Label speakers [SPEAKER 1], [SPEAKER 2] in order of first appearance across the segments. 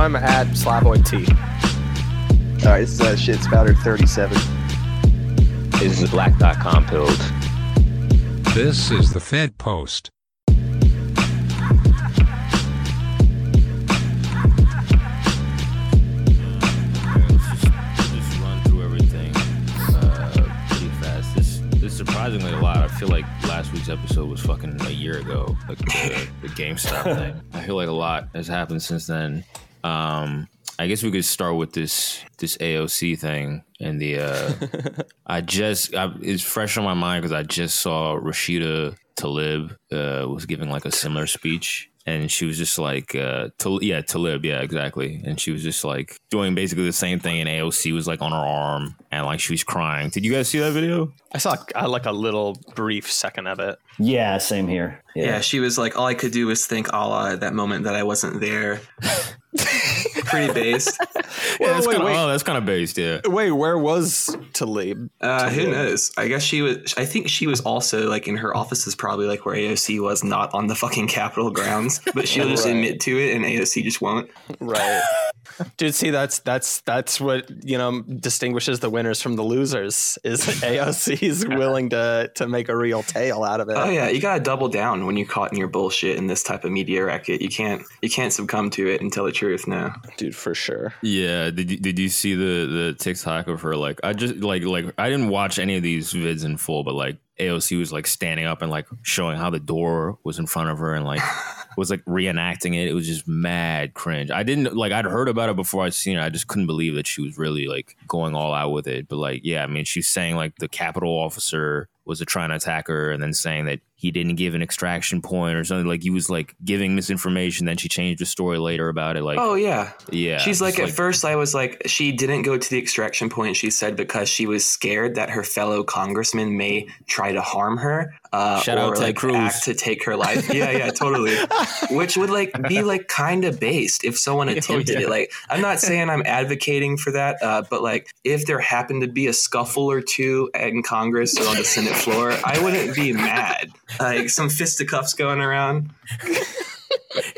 [SPEAKER 1] I'm at Slavoj T.
[SPEAKER 2] All right, this is uh, shit spouter 37.
[SPEAKER 3] This is black.com pilled.
[SPEAKER 4] This is the Fed Post.
[SPEAKER 5] just, just run through everything uh, pretty fast. This, this surprisingly a lot. I feel like last week's episode was fucking a year ago, like the, the GameStop thing. I feel like a lot has happened since then. Um, I guess we could start with this this AOC thing and the. Uh, I just I, it's fresh on my mind because I just saw Rashida Tlaib uh, was giving like a similar speech and she was just like, uh, Tal- yeah, Tlaib, yeah, exactly. And she was just like doing basically the same thing, and AOC was like on her arm, and like she was crying. Did you guys see that video?
[SPEAKER 1] I saw uh, like a little brief second of it.
[SPEAKER 6] Yeah, same here.
[SPEAKER 7] Yeah. she was like, all I could do was thank Allah at that moment that I wasn't there. Pretty based.
[SPEAKER 5] Yeah, that's
[SPEAKER 1] wait,
[SPEAKER 5] kinda,
[SPEAKER 1] wait.
[SPEAKER 5] oh, that's kind of based, yeah.
[SPEAKER 1] Wait, where was Tlaib?
[SPEAKER 7] Uh, who knows? I guess she was. I think she was also like in her office is probably like where AOC was, not on the fucking Capitol grounds. But she'll just admit to it, and AOC just won't.
[SPEAKER 1] Right. Dude, see that's that's that's what you know distinguishes the winners from the losers is AOC's willing to to make a real tale out of it.
[SPEAKER 7] Oh yeah, you gotta double down when you're caught in your bullshit in this type of media racket. You can't you can't succumb to it until tell the truth now.
[SPEAKER 1] Dude, for sure.
[SPEAKER 5] Yeah, did you, did you see the the TikTok of her? Like, I just like like I didn't watch any of these vids in full, but like AOC was like standing up and like showing how the door was in front of her and like was like reenacting it. It was just mad cringe. I didn't like I'd heard about it before I'd seen it. I just couldn't believe that she was really like going all out with it. But like, yeah, I mean, she's saying like the Capitol officer was trying to attack her and then saying that he didn't give an extraction point or something like he was like giving misinformation then she changed the story later about it like
[SPEAKER 7] Oh yeah,
[SPEAKER 5] yeah
[SPEAKER 7] She's like,
[SPEAKER 5] it's
[SPEAKER 7] at first, I was like, she didn't go to the extraction point. She said because she was scared that her fellow congressman may try to harm her, uh,
[SPEAKER 5] Shout
[SPEAKER 7] or
[SPEAKER 5] out
[SPEAKER 7] like
[SPEAKER 5] Cruz.
[SPEAKER 7] act to take her life. yeah, yeah, totally. Which would like be like kind of based if someone attempted
[SPEAKER 5] yeah.
[SPEAKER 7] it. Like, I'm not saying I'm advocating for that, uh, but like, if there happened to be a scuffle or two in Congress or on the Senate floor, I wouldn't be mad. Like some fisticuffs going around.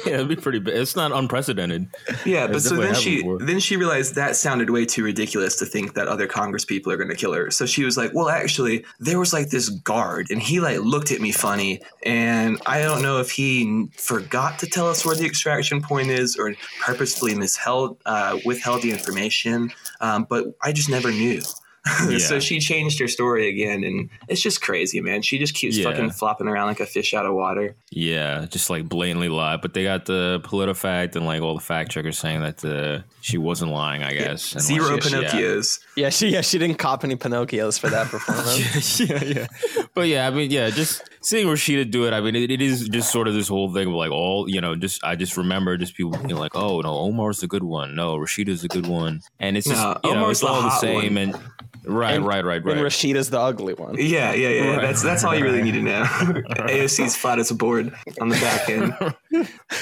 [SPEAKER 5] yeah it'd be pretty it's not unprecedented
[SPEAKER 7] Yeah, but so then she
[SPEAKER 5] before.
[SPEAKER 7] then she realized that sounded way too ridiculous to think that other Congress people are going to kill her. So she was like, "Well, actually, there was like this guard, and he like looked at me funny, and I don't know if he forgot to tell us where the extraction point is or purposefully misheld uh, withheld the information, um, but I just never knew."
[SPEAKER 5] Yeah.
[SPEAKER 7] so she changed her story again, and it's just crazy, man. She just keeps
[SPEAKER 5] Yeah.
[SPEAKER 7] fucking flopping around like a fish out of water.
[SPEAKER 5] yeah just like blatantly lie but they got the politifact and like all the fact checkers saying that uh, she wasn't lying i guess and, like,
[SPEAKER 7] Zero
[SPEAKER 5] she- yeah.
[SPEAKER 7] Pinocchios.
[SPEAKER 1] Yeah, she yeah, she didn't cop any Pinocchios for that performance.
[SPEAKER 5] yeah, yeah. But yeah, I mean, yeah, just seeing Rashida do it, I mean, it, it is just sort of this whole thing of like all, you know, just I just remember just people being like, oh no, Omar's the good one, no, Rashida's the good one, and it's just
[SPEAKER 7] No,
[SPEAKER 5] you know,
[SPEAKER 7] Omar's
[SPEAKER 5] it's all the
[SPEAKER 7] hot
[SPEAKER 5] same,
[SPEAKER 7] one.
[SPEAKER 5] and right,
[SPEAKER 1] And-
[SPEAKER 5] right, right, right.
[SPEAKER 1] And Rashida's the ugly one.
[SPEAKER 7] Yeah, yeah, yeah.
[SPEAKER 5] Right.
[SPEAKER 7] That's that's all you really need to know. AOC's flat as a board on the back end.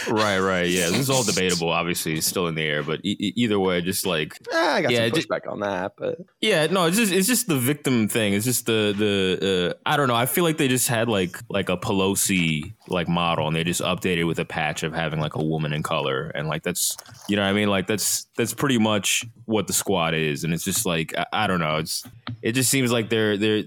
[SPEAKER 5] right, right, yeah. This is all debatable. Obviously, it's still in the air, but e- either way, just like
[SPEAKER 1] Eh, I got
[SPEAKER 5] Yeah,
[SPEAKER 1] some
[SPEAKER 5] just-
[SPEAKER 1] pushback on that, but
[SPEAKER 5] Yeah, no, it's just it's just the victim thing. It's just the the uh, I don't know. I feel like they just had like like a Pelosi like model, and they just updated with a patch of having like a woman in color, and like that's you know what I mean. Like that's that's pretty much what the squad is, and it's just like I, I don't know. It's it just seems like they're they're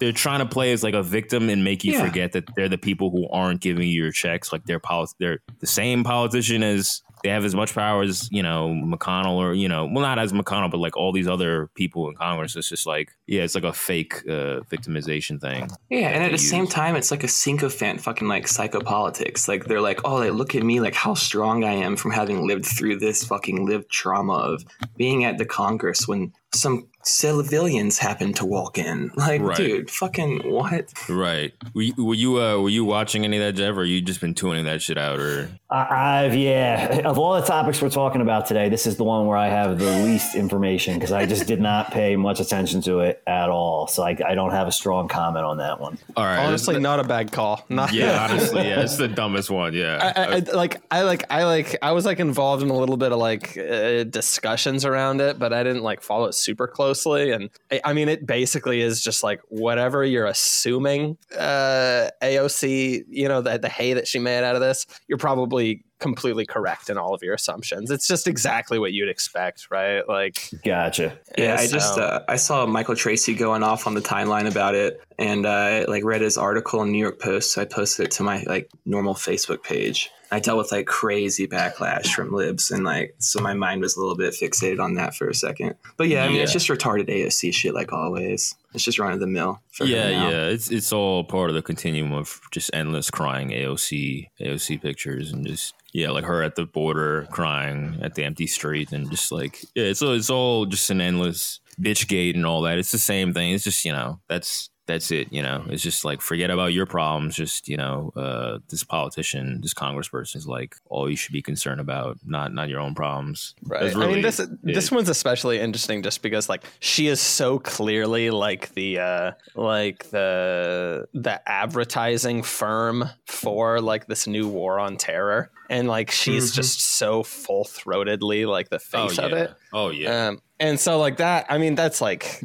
[SPEAKER 5] they're trying to play as like a victim and make you
[SPEAKER 7] Yeah.
[SPEAKER 5] forget that they're the people who aren't giving you your checks. Like they're poli- they're the same politician as they have as much power as you know McConnell or you know well not as McConnell but like all these other people in Congress. It's just like yeah, it's like a fake uh, victimization thing.
[SPEAKER 7] Yeah, and at
[SPEAKER 5] they
[SPEAKER 7] the same time, it's like a sycophant fucking like psychopolitics. Like they're like, oh, like look at me, like how strong I am from having lived through this fucking lived trauma of being at the Congress when some civilians happen to walk in. Like,
[SPEAKER 5] Right.
[SPEAKER 7] dude, fucking what?
[SPEAKER 5] Right? Were you were you, uh, were you watching any of that, Jeff, or you just been tuning that shit out? Or
[SPEAKER 6] I, I've yeah. Of all the topics we're talking about today, this is the one where I have the least information because I just did not pay much attention to it at all. So I, I don't have a strong comment on that one.
[SPEAKER 5] all right,
[SPEAKER 1] honestly, not a bad call. Not
[SPEAKER 5] yeah, honestly, yeah, it's the dumbest one. Yeah,
[SPEAKER 1] I, I, I- like I like I like I was like involved in a little bit of like uh, discussions around it, but I didn't like follow it super closely. Closely, and I, I mean, it basically is just like whatever you're assuming uh, AOC, you know, the, the hay that she made out of this, you're probably completely correct in all of your assumptions. It's just exactly what you'd expect, right? Like,
[SPEAKER 6] Gotcha.
[SPEAKER 7] Yeah,
[SPEAKER 1] and
[SPEAKER 7] I just uh, I saw Michael Tracey going off on the timeline about it, and uh, I like read his article in New York Post, so I posted it to my like normal Facebook page. I dealt with like crazy backlash from libs, and like so my mind was a little bit fixated on that for a second. But yeah, I mean it's just retarded AOC shit like always. It's just run of the mill. for
[SPEAKER 5] yeah,
[SPEAKER 7] now.
[SPEAKER 5] yeah. It's it's all part of the continuum of just endless crying AOC AOC pictures and just yeah, like her at the border crying at the empty street and just like yeah, it's it's all just an endless bitch gate and all that. It's the same thing. It's just you know that's that's it. You know, it's just like forget about your problems. Just you know, uh, this politician, this congressperson is like all you should be concerned about, not not your own problems.
[SPEAKER 1] Right.
[SPEAKER 5] That's
[SPEAKER 1] I mean, this
[SPEAKER 5] it.
[SPEAKER 1] this one's especially interesting just because like she is so clearly like the uh like the the advertising firm for like this new war on terror, and like she's
[SPEAKER 7] Mhm.
[SPEAKER 1] just so full throatedly like the
[SPEAKER 5] Oh
[SPEAKER 1] face
[SPEAKER 5] yeah.
[SPEAKER 1] of it.
[SPEAKER 5] Oh yeah.
[SPEAKER 1] Um, and so like that, I mean, that's like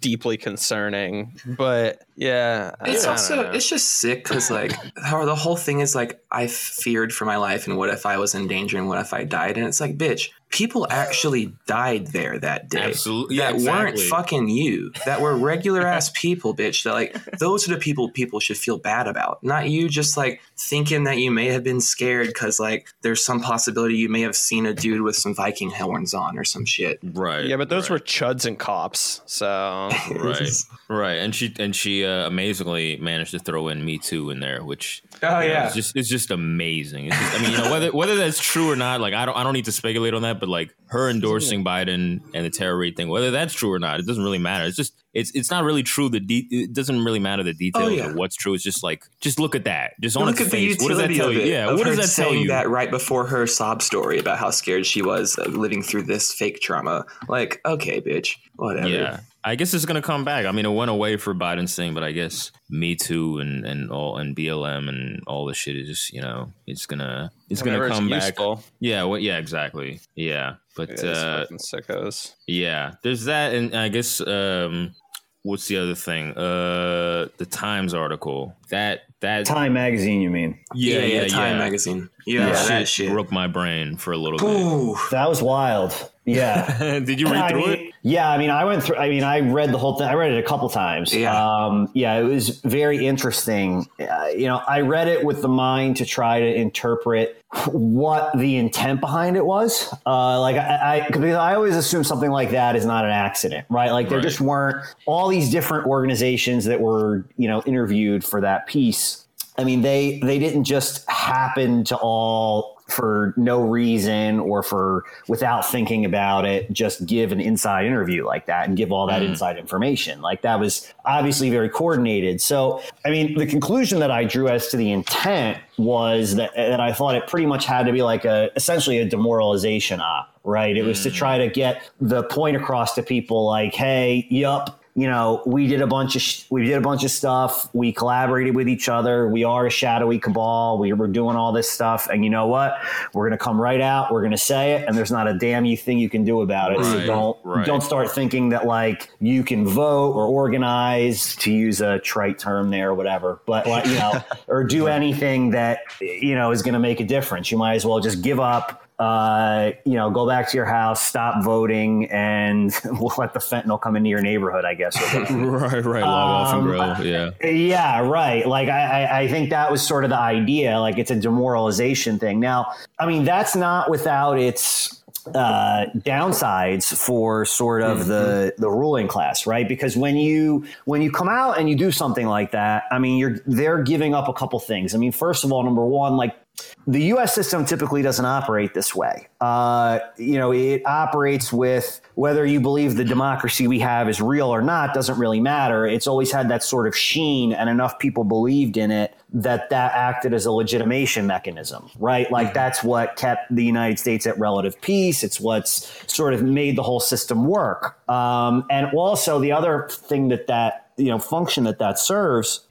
[SPEAKER 1] deeply concerning. But yeah,
[SPEAKER 7] It's
[SPEAKER 1] I
[SPEAKER 7] also
[SPEAKER 1] know.
[SPEAKER 7] it's just sick because like how the whole thing is like I feared for my life and what if I was in danger and what if I died and it's like bitch people actually died there that day
[SPEAKER 5] Absolutely. Yeah,
[SPEAKER 7] that weren't fucking you that were regular ass people bitch that like those are the people people should feel bad about not you just like thinking that you may have been scared because like there's some possibility you may have seen a dude with some Viking horns on or some shit
[SPEAKER 5] right.
[SPEAKER 1] yeah, but those
[SPEAKER 5] right.
[SPEAKER 1] were chuds and cops. So
[SPEAKER 5] right right and she and she uh, amazingly managed to throw in me too in there which
[SPEAKER 7] oh
[SPEAKER 5] you know,
[SPEAKER 7] yeah.
[SPEAKER 5] it's just it's just amazing. It's just, i mean you know whether whether that's true or not like i don't i don't need to speculate on that but like her endorsing biden and the terror rate thing whether that's true or not it doesn't really matter. It's just it's it's not really true the de- it doesn't really matter the details
[SPEAKER 7] Oh, yeah.
[SPEAKER 5] of what's true. It's just like just look at that. Just on
[SPEAKER 7] Look
[SPEAKER 5] its
[SPEAKER 7] at the
[SPEAKER 5] face. What does that
[SPEAKER 7] utility
[SPEAKER 5] tell
[SPEAKER 7] of
[SPEAKER 5] you?
[SPEAKER 7] it.
[SPEAKER 5] yeah what does that tell
[SPEAKER 7] saying
[SPEAKER 5] you?
[SPEAKER 7] That right before her sob story about how scared she was of living through this fake trauma. Like, okay, bitch, whatever.
[SPEAKER 5] Yeah, I guess it's gonna come back. I mean, it went away for Biden's thing, but I guess Me Too and and all and BLM and all this shit is just you know it's gonna it's
[SPEAKER 1] whenever
[SPEAKER 5] gonna come back.
[SPEAKER 1] useful,
[SPEAKER 5] Yeah, well, yeah, exactly. Yeah, but
[SPEAKER 1] it is
[SPEAKER 5] uh,
[SPEAKER 1] sickos.
[SPEAKER 5] yeah, there's that, and I guess um, what's the other thing? Uh, the Times article that that
[SPEAKER 6] Time magazine, you mean?
[SPEAKER 5] yeah
[SPEAKER 7] yeah,
[SPEAKER 5] yeah
[SPEAKER 7] Time
[SPEAKER 5] yeah.
[SPEAKER 7] magazine. Yeah,
[SPEAKER 5] That
[SPEAKER 7] that
[SPEAKER 5] shit
[SPEAKER 7] shit.
[SPEAKER 5] broke my brain for a little bit.
[SPEAKER 6] That was wild. Yeah.
[SPEAKER 5] Did you read
[SPEAKER 6] I
[SPEAKER 5] through
[SPEAKER 6] mean,
[SPEAKER 5] it?
[SPEAKER 6] Yeah, I mean, I went through. I mean, I read the whole thing. I read it a couple times.
[SPEAKER 7] Yeah.
[SPEAKER 6] um, yeah, it was very interesting. Uh, you know, I read it with the mind to try to interpret what the intent behind it was. Uh, like, I, I, because I always assume something like that is not an accident, right? Like, there
[SPEAKER 5] Right.
[SPEAKER 6] just weren't all these different organizations that were, you know, interviewed for that piece. I mean, they they didn't just happen to all for no reason or for without thinking about it just give an inside interview like that and give all that mm. inside information. Like that was obviously very coordinated. So i mean the conclusion that i drew as to the intent was that, that i thought it pretty much had to be like a essentially a demoralization op right? It was to mm. try to get the point across to people like hey yup you know, we did a bunch of sh- we did a bunch of stuff. We collaborated with each other. We are a shadowy cabal. We were doing all this stuff, and you know what? We're gonna come right out. We're gonna say it, and there's not a damn you thing you can do about it. so don't
[SPEAKER 5] right.
[SPEAKER 6] don't start thinking that like you can vote or organize to use a trite term there or whatever. But like you know, or do anything that you know is gonna make a difference. You might as well just give up uh, you know, go back to your house, stop voting, and we'll let the fentanyl come into your neighborhood, I guess.
[SPEAKER 5] Right, right. Log off and
[SPEAKER 6] Um,
[SPEAKER 5] grill. Yeah.
[SPEAKER 6] yeah, right. Like, I, I, I think that was sort of the idea. Like, it's a demoralization thing. Now, I mean, that's not without its uh, downsides for sort of the the ruling class, right? Because when you when you come out and you do something like that, I mean, you're they're giving up a couple things. I mean, first of all, number one, like the U.S. system typically doesn't operate this way. Uh, you know, it operates with whether you believe the democracy we have is real or not doesn't really matter. It's always had that sort of sheen, and enough people believed in it that that acted as a legitimation mechanism, right? Like that's what kept the United States at relative peace. It's what's sort of made the whole system work. Um, and also the other thing that that you know function that that serves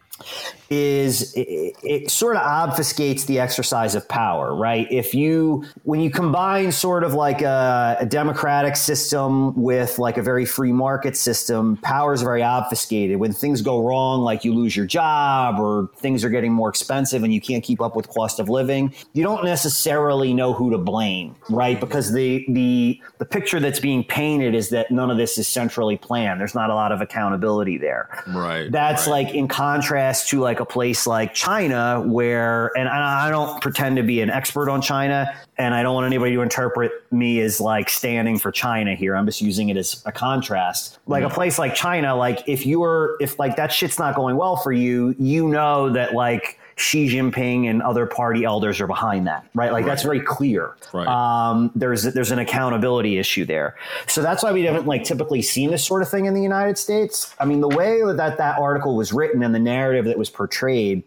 [SPEAKER 6] is it, it sort of obfuscates the exercise of power, right? If you, when you combine sort of like a, a democratic system with like a very free market system, power is very obfuscated. When things go wrong, like you lose your job or things are getting more expensive and you can't keep up with cost of living, you don't necessarily know who to blame, right? Because the the the picture that's being painted is that none of this is centrally planned. There's not a lot of accountability there.
[SPEAKER 5] Right.
[SPEAKER 6] That's
[SPEAKER 5] right.
[SPEAKER 6] like in contrast to like a place like China, where, and I I don't pretend to be an expert on China, and I don't want anybody to interpret me as like standing for China here. I'm just using it as a contrast. Like a place like China, like if you're, if like that shit's not going well for you, you know that like Xi Jinping and other party elders are behind that, right? Like that's very clear.
[SPEAKER 5] Right.
[SPEAKER 6] Um, there's there's an accountability issue there, so that's why we haven't like typically seen this sort of thing in the United States. I mean, the way that that article was written and the narrative that was portrayed.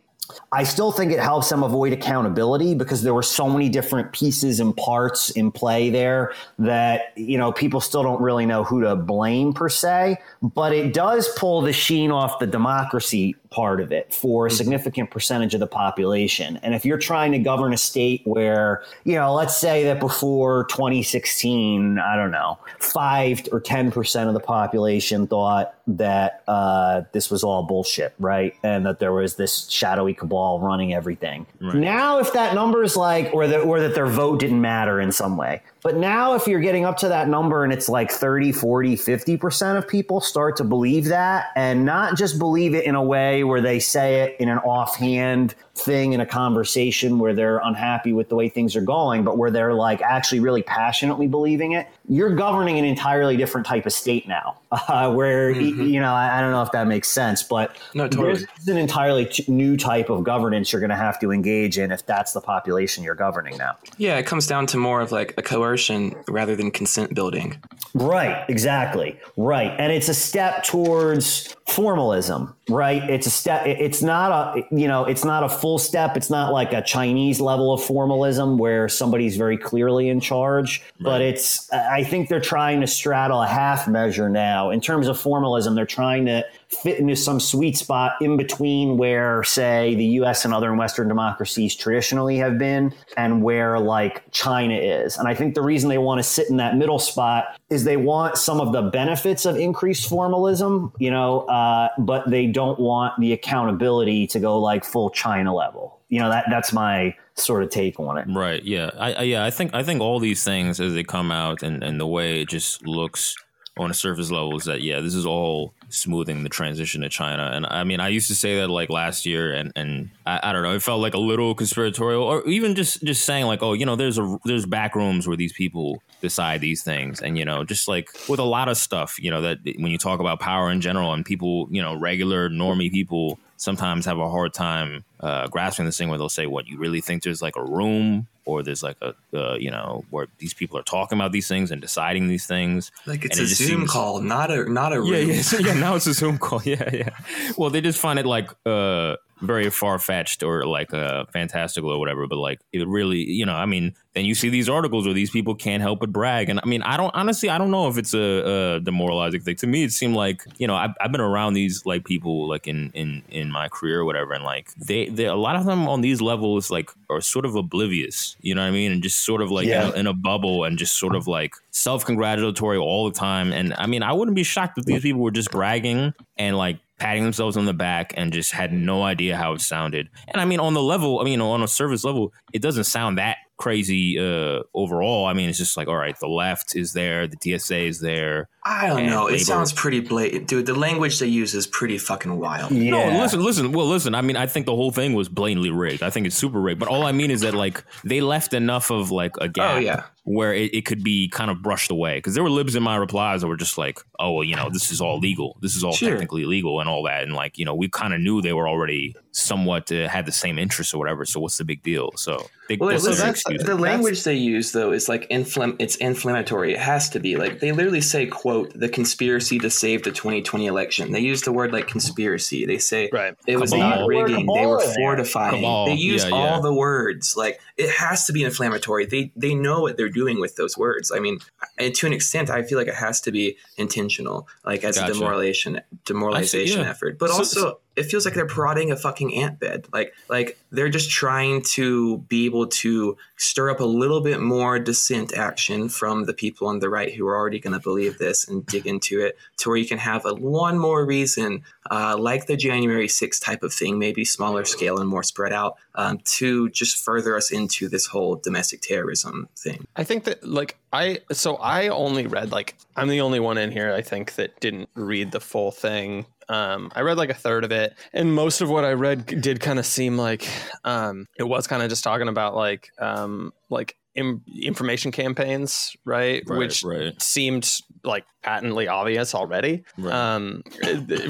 [SPEAKER 6] I still think it helps them avoid accountability because there were so many different pieces and parts in play there that, you know, people still don't really know who to blame per se. But it does pull the sheen off the democracy part of it for a significant percentage of the population. And if you're trying to govern a state where, you know, let's say that before 2016, I don't know, five or 10% of the population thought that uh, this was all bullshit, right? And that there was this shadowy cabal running everything. Now, if that number is like, or that, or that their vote didn't matter in some way. But now, if you're getting up to that number and it's like 30, 40, 50% of people start to believe that and not just believe it in a way where they say it in an offhand thing in a conversation where they're unhappy with the way things are going, but where they're like actually really passionately believing it, you're governing an entirely different type of state now. Uh, where, y- you know, I, I don't know if that makes sense, but
[SPEAKER 7] No, totally.
[SPEAKER 6] there's an entirely t- new type of governance you're going to have to engage in if that's the population you're governing now.
[SPEAKER 7] Yeah, it comes down to more of like a coercion rather than consent building.
[SPEAKER 6] Right, exactly. Right. And it's a step towards formalism, right? It's a step it's not a you know, it's not a full step. It's not like a Chinese level of formalism where somebody's very clearly in charge, but it's I think they're trying to straddle a half measure now. In terms of formalism, they're trying to fit into some sweet spot in between where say the US and other Western democracies traditionally have been and where like China is. And I think the reason they want to sit in that middle spot is they want some of the benefits of increased formalism, you know, uh, but they don't want the accountability to go like full China level. You know, that that's my sort of take on it.
[SPEAKER 5] Right. Yeah. I, I yeah. I think I think all these things as they come out and and the way it just looks on a surface level is that yeah, this is all smoothing the transition to China. And I mean, I used to say that like last year, and and I, I don't know, it felt like a little conspiratorial, or even just just saying like, oh, you know, there's a there's back rooms where these people decide these things, and you know, just like with a lot of stuff, you know, that when you talk about power in general, and people, you know, regular normie people sometimes have a hard time uh, grasping this thing where they'll say, "What you really think there's like a room, or there's like a uh, you know where these people are talking about these things and deciding these things."
[SPEAKER 7] Like it's
[SPEAKER 5] And
[SPEAKER 7] a
[SPEAKER 5] it
[SPEAKER 7] Zoom
[SPEAKER 5] seems-
[SPEAKER 7] call, not a not a.
[SPEAKER 5] Yeah, yeah, so, yeah. Now it's a Zoom call. Yeah, yeah. Well, they just find it like uh very far fetched or like uh fantastical or whatever. But like it really, you know, I mean, then you see these articles where these people can't help but brag, and I mean, I don't honestly, I don't know if it's a, a demoralizing thing. To me, it seemed like you know, I've, I've been around these like people like in in in my career or whatever, and like they, they a lot of them on these levels like are sort of oblivious. You know what I mean? And just sort of like
[SPEAKER 6] Yeah.
[SPEAKER 5] in, a, in a bubble and just sort of like self congratulatory all the time. And I mean, I wouldn't be shocked if these people were just bragging and like patting themselves on the back and just had no idea how it sounded. And I mean, on the level, I mean, on a service level, it doesn't sound that crazy uh overall. I mean, it's just like, all right, the left is there, the TSA is there.
[SPEAKER 7] I don't
[SPEAKER 5] And
[SPEAKER 7] know. It sounds pretty blatant, dude. The language they use is pretty fucking wild.
[SPEAKER 6] Yeah.
[SPEAKER 5] No, listen, listen. Well, listen. I mean, I think the whole thing was blatantly rigged. I think it's super rigged. But all I mean is that like they left enough of like a gap
[SPEAKER 7] Oh, yeah.
[SPEAKER 5] where it, it could be kind of brushed away. Because there were libs in my replies that were just like, "Oh, well, you know, this is all legal. This is all
[SPEAKER 7] Sure.
[SPEAKER 5] technically legal and all that." And like, you know, we kind of knew they were already somewhat uh, had the same interests or whatever. So what's the big deal? So they,
[SPEAKER 7] Well,
[SPEAKER 5] that's
[SPEAKER 7] so
[SPEAKER 5] their
[SPEAKER 7] the language they use though is like inflam- it's inflammatory. It has to be like they literally say, "quote the conspiracy to save the 2020 election." They use the word like conspiracy. They say
[SPEAKER 1] Right.
[SPEAKER 7] it was
[SPEAKER 5] Cabal.
[SPEAKER 7] not rigging.
[SPEAKER 6] cabal
[SPEAKER 7] They were fortifying.
[SPEAKER 5] Cabal.
[SPEAKER 7] They use
[SPEAKER 5] Yeah,
[SPEAKER 7] all
[SPEAKER 5] yeah.
[SPEAKER 7] the words. Like it has to be inflammatory. They they know what they're doing with those words. I mean, and to an extent, I feel like it has to be intentional, like as
[SPEAKER 5] Gotcha.
[SPEAKER 7] a demoralization demoralization
[SPEAKER 5] yeah.
[SPEAKER 7] effort. But
[SPEAKER 5] So-
[SPEAKER 7] also, it feels like they're prodding a fucking ant bed. Like like they're just trying to be able to stir up a little bit more dissent action from the people on the right who are already going to believe this and dig into it to where you can have a one more reason, uh, like the January 6th type of thing, maybe smaller scale and more spread out, um, to just further us into this whole domestic terrorism thing.
[SPEAKER 1] I think that like I so I only read like I'm the only one in here I think that didn't read the full thing. Um, I read like a third of it, and most of what I read did kind of seem like um, it was kind of just talking about like um, like Im- information campaigns, right?
[SPEAKER 5] Right,
[SPEAKER 1] Which
[SPEAKER 5] right.
[SPEAKER 1] seemed like patently obvious already.
[SPEAKER 5] Right.
[SPEAKER 1] Um,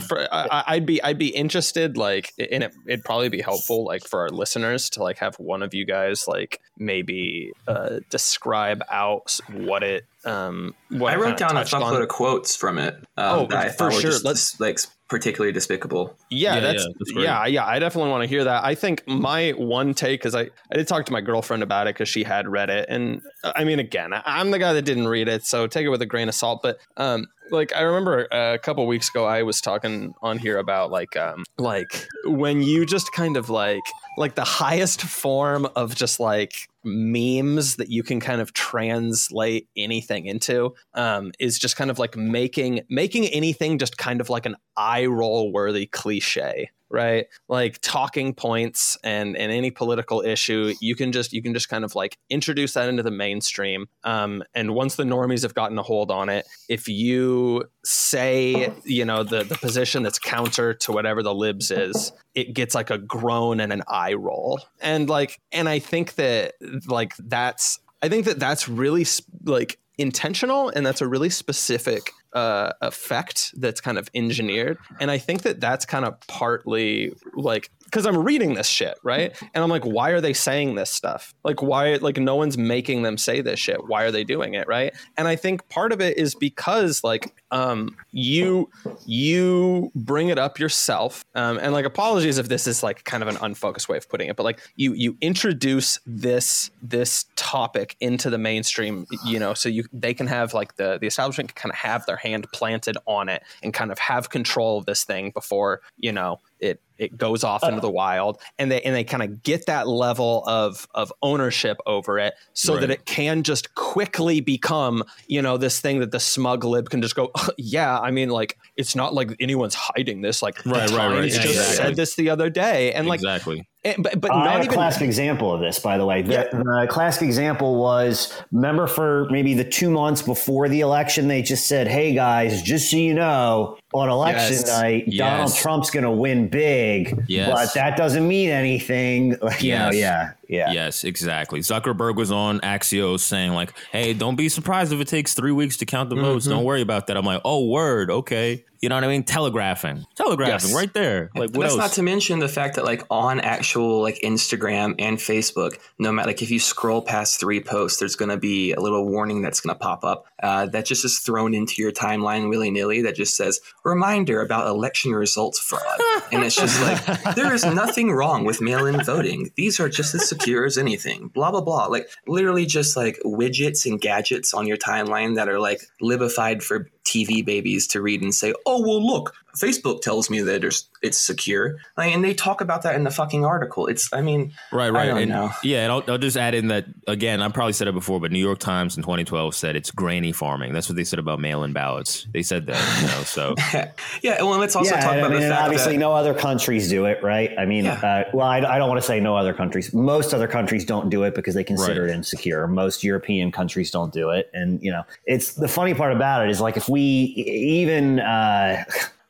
[SPEAKER 1] for, I, I'd be I'd be interested like in it. It'd probably be helpful like for our listeners to like have one of you guys like maybe uh, describe out what it. Um, what
[SPEAKER 7] I wrote down a
[SPEAKER 1] touched
[SPEAKER 7] fuckload of quotes from it um,
[SPEAKER 1] Oh,
[SPEAKER 7] that I
[SPEAKER 1] for sure.
[SPEAKER 7] just
[SPEAKER 1] Let's-
[SPEAKER 7] like particularly despicable.
[SPEAKER 1] Yeah,
[SPEAKER 5] Yeah,
[SPEAKER 1] that's
[SPEAKER 5] yeah, that's
[SPEAKER 1] yeah, yeah. I definitely want to hear that. I think my one take is I I did talk to my girlfriend about it because she had read it, and uh, I mean, again, I- I'm the guy that didn't read it, so take it with a grain of salt. But um, like I remember a couple weeks ago, I was talking on here about like um, like when you just kind of like like the highest form of just like memes that you can kind of translate anything into um, is just kind of like making making anything just kind of like an eye roll worthy cliche right? Like talking points and and any political issue you can just you can just kind of like introduce that into the mainstream um, and once the normies have gotten a hold on it if you say you know the the position that's counter to whatever the libs is it gets like a groan and an eye roll. And like and i think that like that's i think that that's really like intentional and that's a really specific uh, effect that's kind of engineered. And i think that that's kind of partly like because i'm reading this shit right? And i'm like why are they saying this stuff? Like why like no one's making them say this shit. Why are they doing it right? And i think part of it is because like um you you bring it up yourself um, and like apologies if this is like kind of an unfocused way of putting it but like you you introduce this this topic into the mainstream you know so you they can have like the the establishment can kind of have their hand planted on it and kind of have control of this thing before you know it it goes off into the wild and they and they kind of get that level of of ownership over it so that it can just quickly become you know this thing that the smug lib can just go yeah i mean like it's not like anyone's hiding this like
[SPEAKER 5] Right, right, right.
[SPEAKER 1] Times
[SPEAKER 5] Yeah,
[SPEAKER 1] just
[SPEAKER 5] exactly.
[SPEAKER 1] said this the other day and like
[SPEAKER 5] exactly.
[SPEAKER 1] and- but, but
[SPEAKER 6] Uh, I
[SPEAKER 1] not
[SPEAKER 6] have a
[SPEAKER 1] even
[SPEAKER 6] classic example of this, by the way. The, the classic example was remember for maybe the two months before the election, they just said, "Hey guys, just so you know, on election
[SPEAKER 1] Yes.
[SPEAKER 6] night, Donald Trump's going to win big,
[SPEAKER 5] Yes.
[SPEAKER 6] but that doesn't mean anything." Like, you know, yeah, yeah.
[SPEAKER 5] Yes, exactly. Zuckerberg was on Axios saying like, "Hey, don't be surprised if it takes three weeks to count the votes.
[SPEAKER 1] Mm-hmm.
[SPEAKER 5] Don't worry about that." I'm like, "Oh, word, okay." You know what I mean? Telegraphing, telegraphing,
[SPEAKER 1] Yes.
[SPEAKER 5] right there. Like, what
[SPEAKER 7] That's
[SPEAKER 5] else?
[SPEAKER 7] not to mention the fact that like on actual like Instagram and Facebook, no matter like if you scroll past three posts, there's going to be a little warning that's going to pop up uh, that just is thrown into your timeline willy nilly that just says reminder about election results fraud, and it's just like there is nothing wrong with mail-in voting. These are just as secure as anything. Blah blah blah. Like literally just like widgets and gadgets on your timeline that are like libified for TV babies to read and say, "Oh well, look, Facebook tells me that it's, it's secure," like, and they talk about that in the fucking article. It's, I mean,
[SPEAKER 5] Right, right.
[SPEAKER 7] don't
[SPEAKER 5] and,
[SPEAKER 7] know.
[SPEAKER 5] Yeah, and I'll, I'll just add in that again. I probably said it before, but New York Times in 2012 said it's granny farming. That's what they said about mail-in ballots. They said that, you know. So
[SPEAKER 7] yeah. Well, let's also
[SPEAKER 6] yeah,
[SPEAKER 7] talk
[SPEAKER 6] and,
[SPEAKER 7] about
[SPEAKER 6] I mean,
[SPEAKER 7] the
[SPEAKER 6] and
[SPEAKER 7] fact
[SPEAKER 6] obviously
[SPEAKER 7] that
[SPEAKER 6] no other countries do it, right? I mean,
[SPEAKER 7] Yeah.
[SPEAKER 6] uh, well, I, I don't want to say no other countries. Most other countries don't do it because they consider
[SPEAKER 5] Right.
[SPEAKER 6] it insecure. Most European countries don't do it, and you know, it's the funny part about it is like if we e- even. Uh,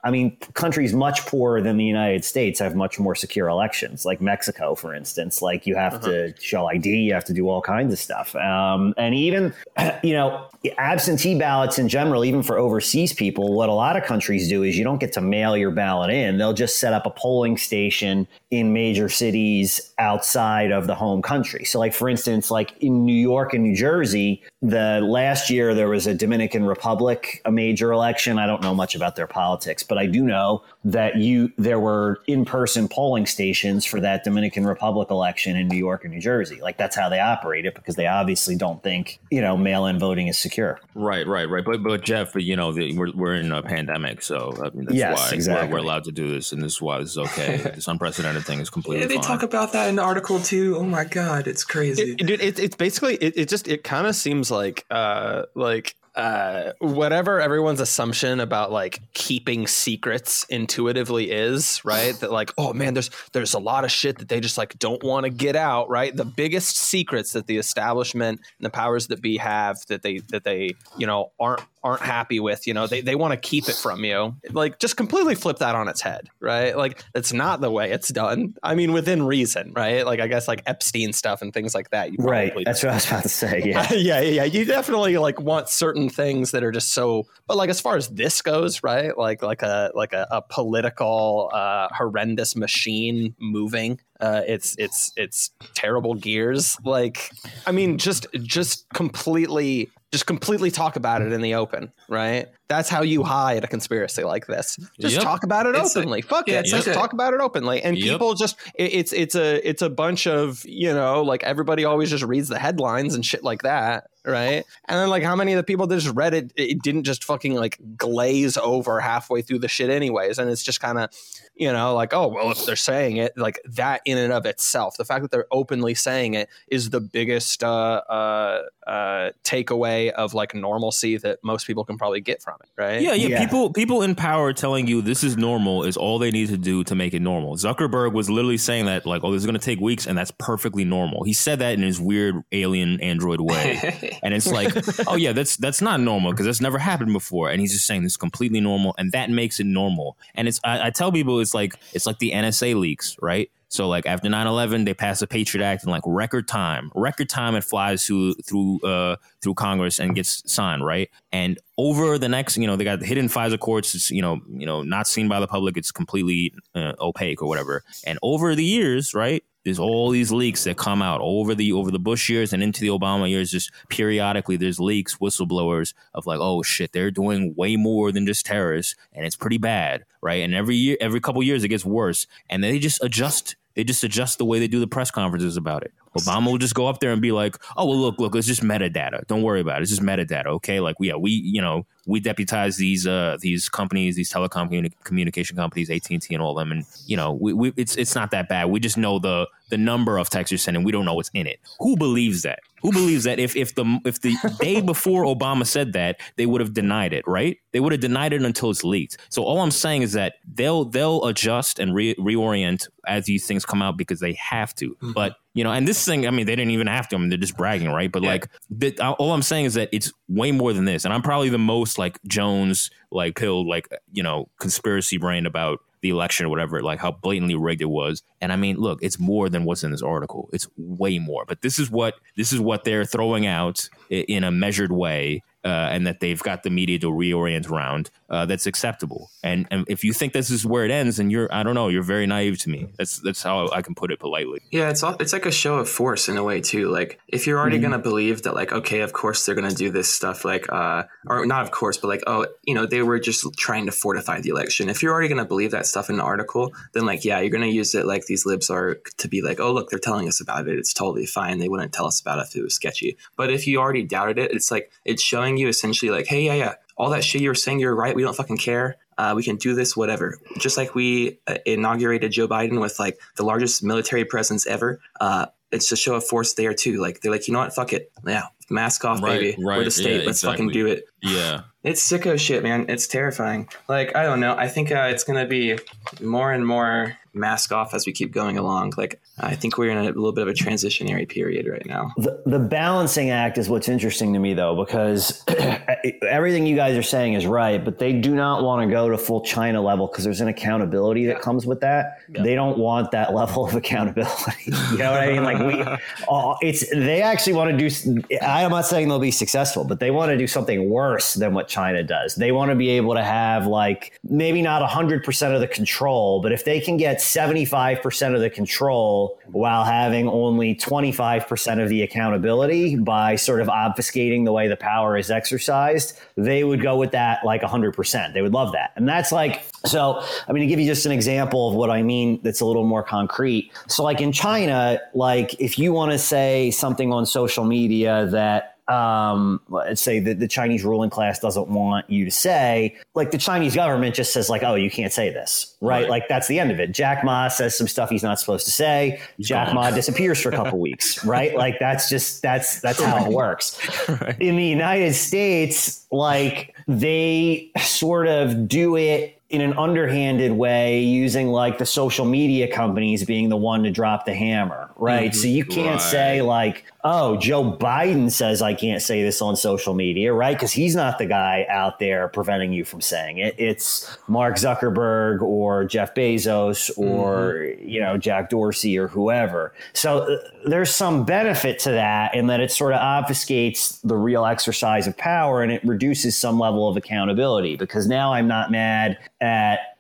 [SPEAKER 6] I mean, countries much poorer than the United States have much more secure elections, like Mexico, for instance. Like you have to show ID, you have to do all kinds of stuff. Um, and even, you know, absentee ballots in general, even for overseas people, what a lot of countries do is you don't get to mail your ballot in. They'll just set up a polling station in major cities outside of the home country. So, like, for instance, like in New York and New Jersey, the last year there was a Dominican Republic, a major election. I don't know much about their politics, but I do know that you there were in-person polling stations for that Dominican Republic election in New York and New Jersey. Like that's how they operate it because they obviously don't think you know mail-in voting is secure.
[SPEAKER 5] Right, right, right. But but Jeff, you know, the, we're we're in a pandemic, so I mean, that's
[SPEAKER 6] Yes,
[SPEAKER 5] why we're-
[SPEAKER 6] exactly.
[SPEAKER 5] we're, allowed to do this, and this is why this is okay. this unprecedented thing is completely
[SPEAKER 7] Yeah, they
[SPEAKER 5] fine.
[SPEAKER 7] talk about that in the article too. Oh my god, it's crazy.
[SPEAKER 1] It, dude, it, it's basically it, it just it kind of seems like uh like uh whatever everyone's assumption about like keeping secrets intuitively is right? That like oh man there's there's a lot of shit that they just like don't want to get out right? The biggest secrets that the establishment and the powers that be have that they that they you know aren't aren't happy with you know they, they want to keep it from you like just completely flip that on its head right like that's not the way it's done i mean within reason right like i guess like epstein stuff and things like that you
[SPEAKER 6] Right. That's what I was about to say. Yeah.
[SPEAKER 1] yeah, yeah, yeah. You definitely like want certain things that are just so. But like as far as this goes, right? Like like a like a, a political uh, horrendous machine moving. Uh, it's it's it's terrible gears. Like I mean, just just completely just completely talk about it in the open, right? That's how you hide a conspiracy like this. Just
[SPEAKER 5] Yep.
[SPEAKER 1] talk about it
[SPEAKER 7] It's
[SPEAKER 1] openly. Fuck
[SPEAKER 7] yeah,
[SPEAKER 1] it. Just talk about it openly. And
[SPEAKER 5] Yep.
[SPEAKER 1] people just it, it's it's a it's a bunch of you know like everybody always just reads the headlines and shit like that right and then like how many of the people that just read it it didn't just fucking like glaze over halfway through the shit anyways and it's just kind of you know like oh well if they're saying it like that in and of itself the fact that they're openly saying it is the biggest uh uh uh takeaway of like normalcy that most people can probably get from it right
[SPEAKER 5] Yeah, yeah,
[SPEAKER 6] Yeah.
[SPEAKER 5] People people in power telling you this is normal is all they need to do to make it normal. Zuckerberg was literally saying that like, oh, this is going to take weeks, and that's perfectly normal. He said that in his weird alien android way, and it's like, oh yeah, that's that's not normal because that's never happened before. And he's just saying this is completely normal, and that makes it normal. And it's I, I tell people it's like it's like the NSA leaks, right? So like after 9-11, they passed the Patriot Act in like record time. Record time it flies through through uh through Congress and gets signed, right? And over the next, you know, they got the hidden FISA courts, it's, you know, you know, not seen by the public, it's completely uh, opaque or whatever. And over the years, right? There's all these leaks that come out over the over the Bush years and into the Obama years. Just periodically, there's leaks, whistleblowers of like, oh shit, they're doing way more than just terrorists, and it's pretty bad, right? And every year, every couple years, it gets worse, and they just adjust they just adjust the way they do the press conferences about it. Obama will just go up there and be like, "Oh well, look, look, it's just metadata. Don't worry about it. It's just metadata, okay? Like, yeah, we, you know, we deputize these uh these companies, these telecom communi- communication companies, AT and T, and all them, and you know, we, we it's it's not that bad. We just know the the number of texts you're sending. We don't know what's in it. Who believes that? Who believes that if if the if the day before Obama said that, they would have denied it, right? They would have denied it until it's leaked. So all I'm saying is that they'll they'll adjust and re- reorient as these things come out because they have to. Mm-hmm. But you know, and this thing, I mean, they didn't even have to. I mean, they're just bragging, right? But like, the, uh, all I'm saying is that it's way more than this. And I'm probably the most like Jones, like pilled, like you know, conspiracy brain about the election or whatever, like how blatantly rigged it was. And I mean, look, it's more than what's in this article. It's way more. But this is what this is what they're throwing out in a measured way. Uh, and that they've got the media to reorient around uh, that's acceptable. And, and if you think this is where it ends, then you're I don't know, you're very naive to me. That's that's how I can put it politely.
[SPEAKER 7] Yeah, it's all, it's like a show of force in a way too. Like if you're already gonna believe that, like, okay, of course they're gonna do this stuff, like, uh, or not of course, but like, oh, you know, they were just trying to fortify the election. If you're already gonna believe that stuff in an article, then like, yeah, you're gonna use it like these libs are to be like, oh, look, they're telling us about it. It's totally fine. They wouldn't tell us about it if it was sketchy. But if you already doubted it, it's like it's showing you essentially like, hey, yeah, yeah, all that shit you were saying, you're right. We don't fucking care. Uh, we can do this, whatever. Just like we uh, inaugurated Joe Biden with like the largest military presence ever. Uh, it's a show of force there too. Like they're like, you know what? Fuck it. Yeah, mask off,
[SPEAKER 5] Right,
[SPEAKER 7] baby.
[SPEAKER 5] right,
[SPEAKER 7] We're the state.
[SPEAKER 5] yeah,
[SPEAKER 7] Let's fucking do it.
[SPEAKER 5] Yeah.
[SPEAKER 7] It's sicko shit, man. It's terrifying. Like I don't know. I think uh, it's gonna be more and more mask off as we keep going along. Like I think we're in a little bit of a transitionary period right now.
[SPEAKER 6] The, the balancing act is what's interesting to me, though, because everything you guys are saying is right, but they do not want to go to full China level because there's an accountability that comes with that. They don't want that level of accountability. you know what I mean? Like we, uh, it's they actually want to do. I'm not saying they'll be successful, but they want to do something worse worse than what China does. They want to be able to have like maybe not 100% of the control, but if they can get 75% of the control while having only 25% of the accountability by sort of obfuscating the way the power is exercised, they would go with that like 100%. They would love that. And that's like, so, I mean, to give you just an example of what I mean that's a little more concrete. So, like in China, like if you want to say something on social media that um, let's say that the Chinese ruling class doesn't want you to say, like the Chinese government just says, like, oh, you can't say this, right?
[SPEAKER 5] Right.
[SPEAKER 6] Like that's the end of it. Jack Ma says some stuff he's not supposed to say. Jack
[SPEAKER 5] gone.
[SPEAKER 6] Ma disappears for a couple weeks, right? Like that's just that's that's how it works. In the United States, like they sort of do it in an underhanded way using like the social media companies being the one to drop the hammer, right? So you can't
[SPEAKER 5] Right.
[SPEAKER 6] say like, oh, Joe Biden says I can't say this on social media, right? Because he's not the guy out there preventing you from saying it. It's Mark Zuckerberg or Jeff Bezos or, you know, Jack Dorsey or whoever. So uh, there's some benefit to that in that it sort of obfuscates the real exercise of power and it reduces some level of accountability because now I'm not mad at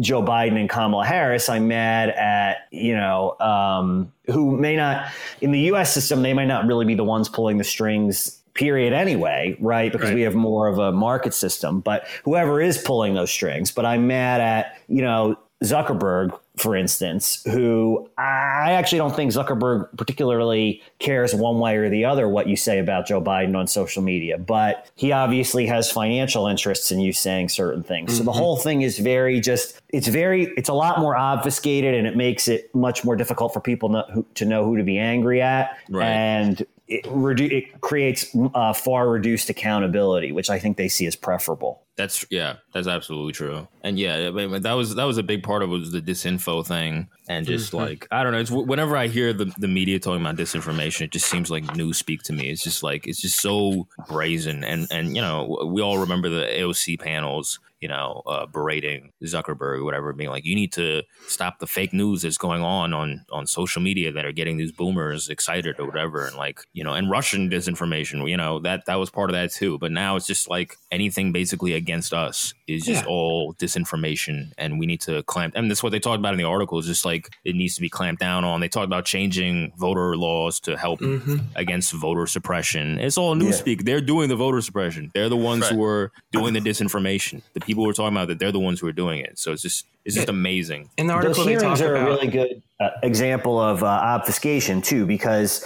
[SPEAKER 6] Joe Biden and Kamala Harris. I'm mad at, you know, um, who may not, in the US system, they might not really be the ones pulling the strings, period, anyway, right? Because
[SPEAKER 5] Right.
[SPEAKER 6] we have more of a market system. But whoever is pulling those strings, but I'm mad at, you know, Zuckerberg, for instance, who I actually don't think Zuckerberg particularly cares one way or the other what you say about Joe Biden on social media, but he obviously has financial interests in you saying certain things. So the whole thing is very just, it's very, it's a lot more obfuscated and it makes it much more difficult for people not, who, to know who to be angry at.
[SPEAKER 5] Right.
[SPEAKER 6] And it, redu- it creates uh, far reduced accountability, which I think they see as preferable.
[SPEAKER 5] That's yeah, that's absolutely true. And yeah, I mean, that was that was a big part of it was the disinfo thing, and just like I don't know, it's whenever I hear the, the media talking about disinformation, it just seems like news speak to me. It's just like it's just so brazen, and and you know we all remember the AOC panels, you know, uh, berating Zuckerberg or whatever, being like, you need to stop the fake news that's going on on on social media that are getting these boomers excited or whatever, and like you know, and Russian disinformation, you know, that that was part of that too. But now it's just like anything basically against us is just
[SPEAKER 7] Yeah.
[SPEAKER 5] all disinformation, and we need to clamp. And that's what they talked about in the article. Is just like it needs to be clamped down on. They talked about changing voter laws to help mm-hmm. against voter suppression. It's all newspeak. They're doing the voter suppression. They're the ones who are doing the disinformation. The people who are talking about that, they're the ones who are doing it. So it's just it's just amazing.
[SPEAKER 7] In the
[SPEAKER 6] Those
[SPEAKER 7] article, they talk
[SPEAKER 6] hearings are
[SPEAKER 7] about
[SPEAKER 6] really good uh, example of uh, obfuscation too, because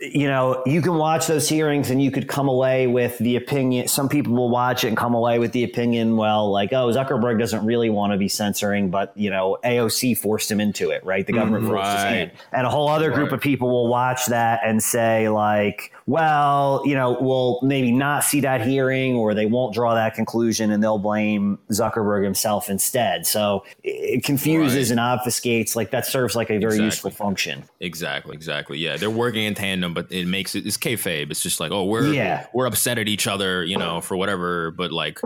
[SPEAKER 6] you know you can watch those hearings and you could come away with the opinion. Some people will watch it and come away with the opinion, well, like, oh, Zuckerberg doesn't really want to be censoring, but you know, AOC forced him into it, right? The government forced his
[SPEAKER 5] Right.
[SPEAKER 6] hand. And a whole other group of people will watch that and say, like, well, you know, we'll maybe not see that hearing or they won't draw that conclusion and they'll blame Zuckerberg himself instead. So it confuses and obfuscates. Like that serves like a very
[SPEAKER 5] Exactly.
[SPEAKER 6] useful function.
[SPEAKER 5] Exactly, exactly. Yeah, they're working in tandem, but it makes it it's kayfabe. It's just like, oh, we're
[SPEAKER 6] Yeah.
[SPEAKER 5] we're upset at each other, you know, for whatever. But like,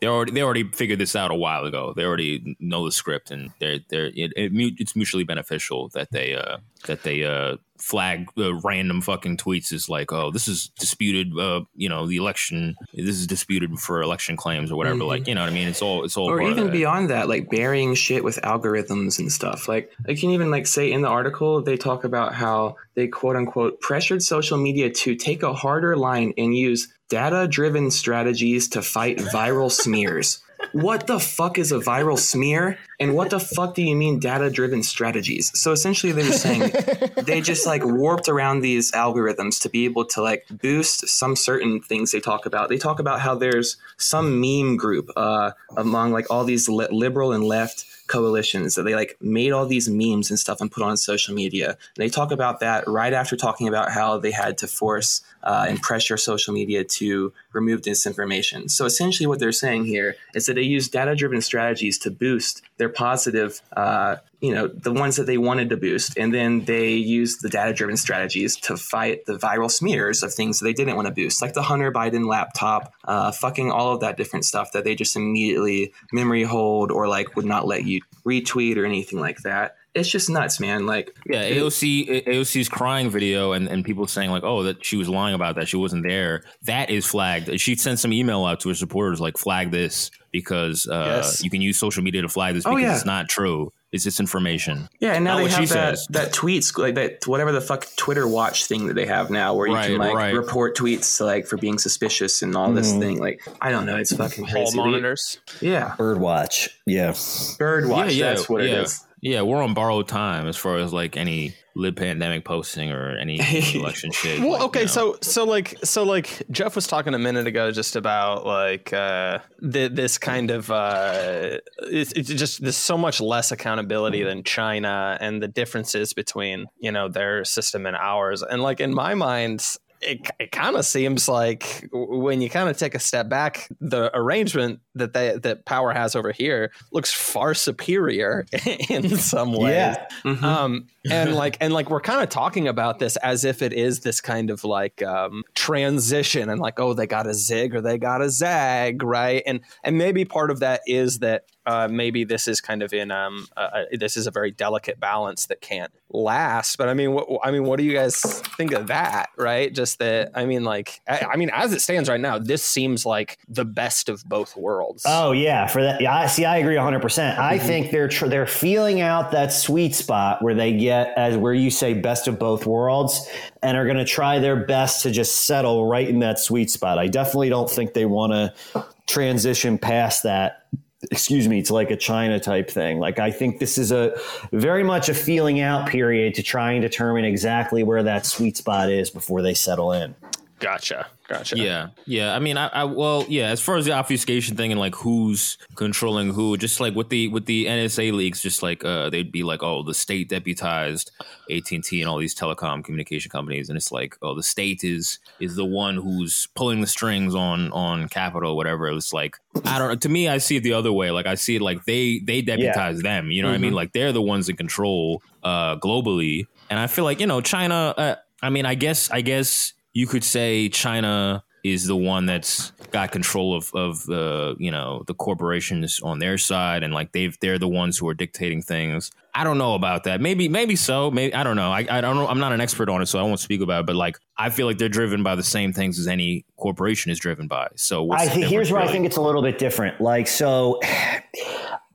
[SPEAKER 5] they already they already figured this out a while ago. They already know the script, and they're they're it, it, it's mutually beneficial that they uh that they uh flag uh, random fucking tweets is like, oh, this is disputed. Uh, you know, the election. This is disputed for election claims or whatever. Like, you know what I mean? It's all it's all
[SPEAKER 7] or even
[SPEAKER 5] that.
[SPEAKER 7] beyond that, like burying shit with algorithms and stuff. Like I can even like say in the article they talk about how they quote unquote pressured social media to take a harder line and use data driven strategies to fight viral smears. What the fuck is a viral smear? And what the fuck do you mean data driven strategies? So essentially they were saying they just like warped around these algorithms to be able to like boost some certain things they talk about. They talk about how there's some meme group uh, among like all these li- liberal and left coalitions that they like made all these memes and stuff and put on social media. And they talk about that right after talking about how they had to force uh, and pressure social media to remove disinformation. So essentially, what they're saying here is that they use data-driven strategies to boost their positive, uh, you know, the ones that they wanted to boost, and then they use the data-driven strategies to fight the viral smears of things that they didn't want to boost, like the Hunter Biden laptop, uh, fucking all of that different stuff that they just immediately memory hold or like would not let you retweet or anything like that. It's just nuts, man. Like,
[SPEAKER 5] Yeah, AOC AOC's crying video and, and people saying like, oh, that she was lying about that, she wasn't there. That is flagged. She sent some email out to her supporters like, flag this because uh,
[SPEAKER 1] Yes.
[SPEAKER 5] you can use social media to flag this
[SPEAKER 7] Oh,
[SPEAKER 5] because
[SPEAKER 7] yeah.
[SPEAKER 5] it's not true. It's disinformation.
[SPEAKER 7] yeah, and now
[SPEAKER 5] Not
[SPEAKER 7] they
[SPEAKER 5] what
[SPEAKER 7] have
[SPEAKER 5] she
[SPEAKER 7] that,
[SPEAKER 5] says.
[SPEAKER 7] that tweets like that whatever the fuck Twitter Watch thing that they have now, where you
[SPEAKER 5] Right,
[SPEAKER 7] can like
[SPEAKER 5] right.
[SPEAKER 7] report tweets to, like for being suspicious and all this thing. Like, I don't know, it's fucking
[SPEAKER 1] Hall
[SPEAKER 7] crazy.
[SPEAKER 1] monitors.
[SPEAKER 7] Yeah,
[SPEAKER 6] Birdwatch. Yeah.
[SPEAKER 7] bird watch.
[SPEAKER 5] yeah, yeah,
[SPEAKER 7] that's what
[SPEAKER 5] yeah.
[SPEAKER 7] it is.
[SPEAKER 5] Yeah, we're on borrowed time as far as like any lib pandemic posting or any election shit.
[SPEAKER 1] Well,
[SPEAKER 5] like,
[SPEAKER 1] okay,
[SPEAKER 5] you know.
[SPEAKER 1] so so like so like Jeff was talking a minute ago just about like uh th- this kind of uh it's, it's just there's so much less accountability than China and the differences between you know their system and ours and like in my mind it, it kind of seems like when you kind of take a step back, the arrangement that they that power has over here looks far superior in some ways.
[SPEAKER 6] Yeah.
[SPEAKER 7] Mhm.
[SPEAKER 1] Um, and like and like we're kind of talking about this as if it is this kind of like um, transition and like oh they got a zig or they got a zag right and and maybe part of that is that uh, maybe this is kind of in um uh, this is a very delicate balance that can't last but I mean what I mean what do you guys think of that right just that I mean like I, I mean as it stands right now this seems like the best of both worlds
[SPEAKER 6] Oh yeah, for that. Yeah, I see. I agree 100. percent I
[SPEAKER 1] Mm-hmm.
[SPEAKER 6] think they're tr- they're feeling out that sweet spot where they get as where you say best of both worlds, and are going to try their best to just settle right in that sweet spot. I definitely don't think they want to transition past that. Excuse me, to like a China type thing. Like I think this is a very much a feeling out period to try and determine exactly where that sweet spot is before they settle in.
[SPEAKER 1] Gotcha gotcha
[SPEAKER 5] Yeah, yeah. I mean, I, I well, yeah. As far as the obfuscation thing and like who's controlling who, just like with the with the NSA leaks, just like uh, they'd be like, oh, the state deputized AT and T and all these telecom communication companies, and it's like, oh, the state is is the one who's pulling the strings on on capital, whatever. It's like, I don't. To me, I see it the other way. Like I see it like they they deputize them. You know what I mean? Like they're the ones in control uh, globally, and I feel like you know China. Uh, I mean, I guess I guess you could say China is the one that's got control of of uh, you know the corporations on their side and like they've they're the ones who are dictating things. I don't know about that. Maybe maybe so. Maybe I don't know. I, I don't know. I'm not an expert on it, so I won't speak about it. But like I feel like they're driven by the same things as any corporation is driven by. So what's
[SPEAKER 6] I think here's where I think it's a little bit different. Like so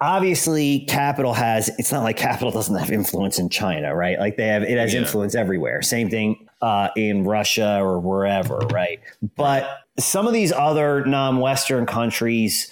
[SPEAKER 6] obviously capital has it's not like capital doesn't have influence in China, right? Like they have it has
[SPEAKER 5] Yeah.
[SPEAKER 6] influence everywhere. Same thing uh, in Russia or wherever, right? But some of these other non-Western countries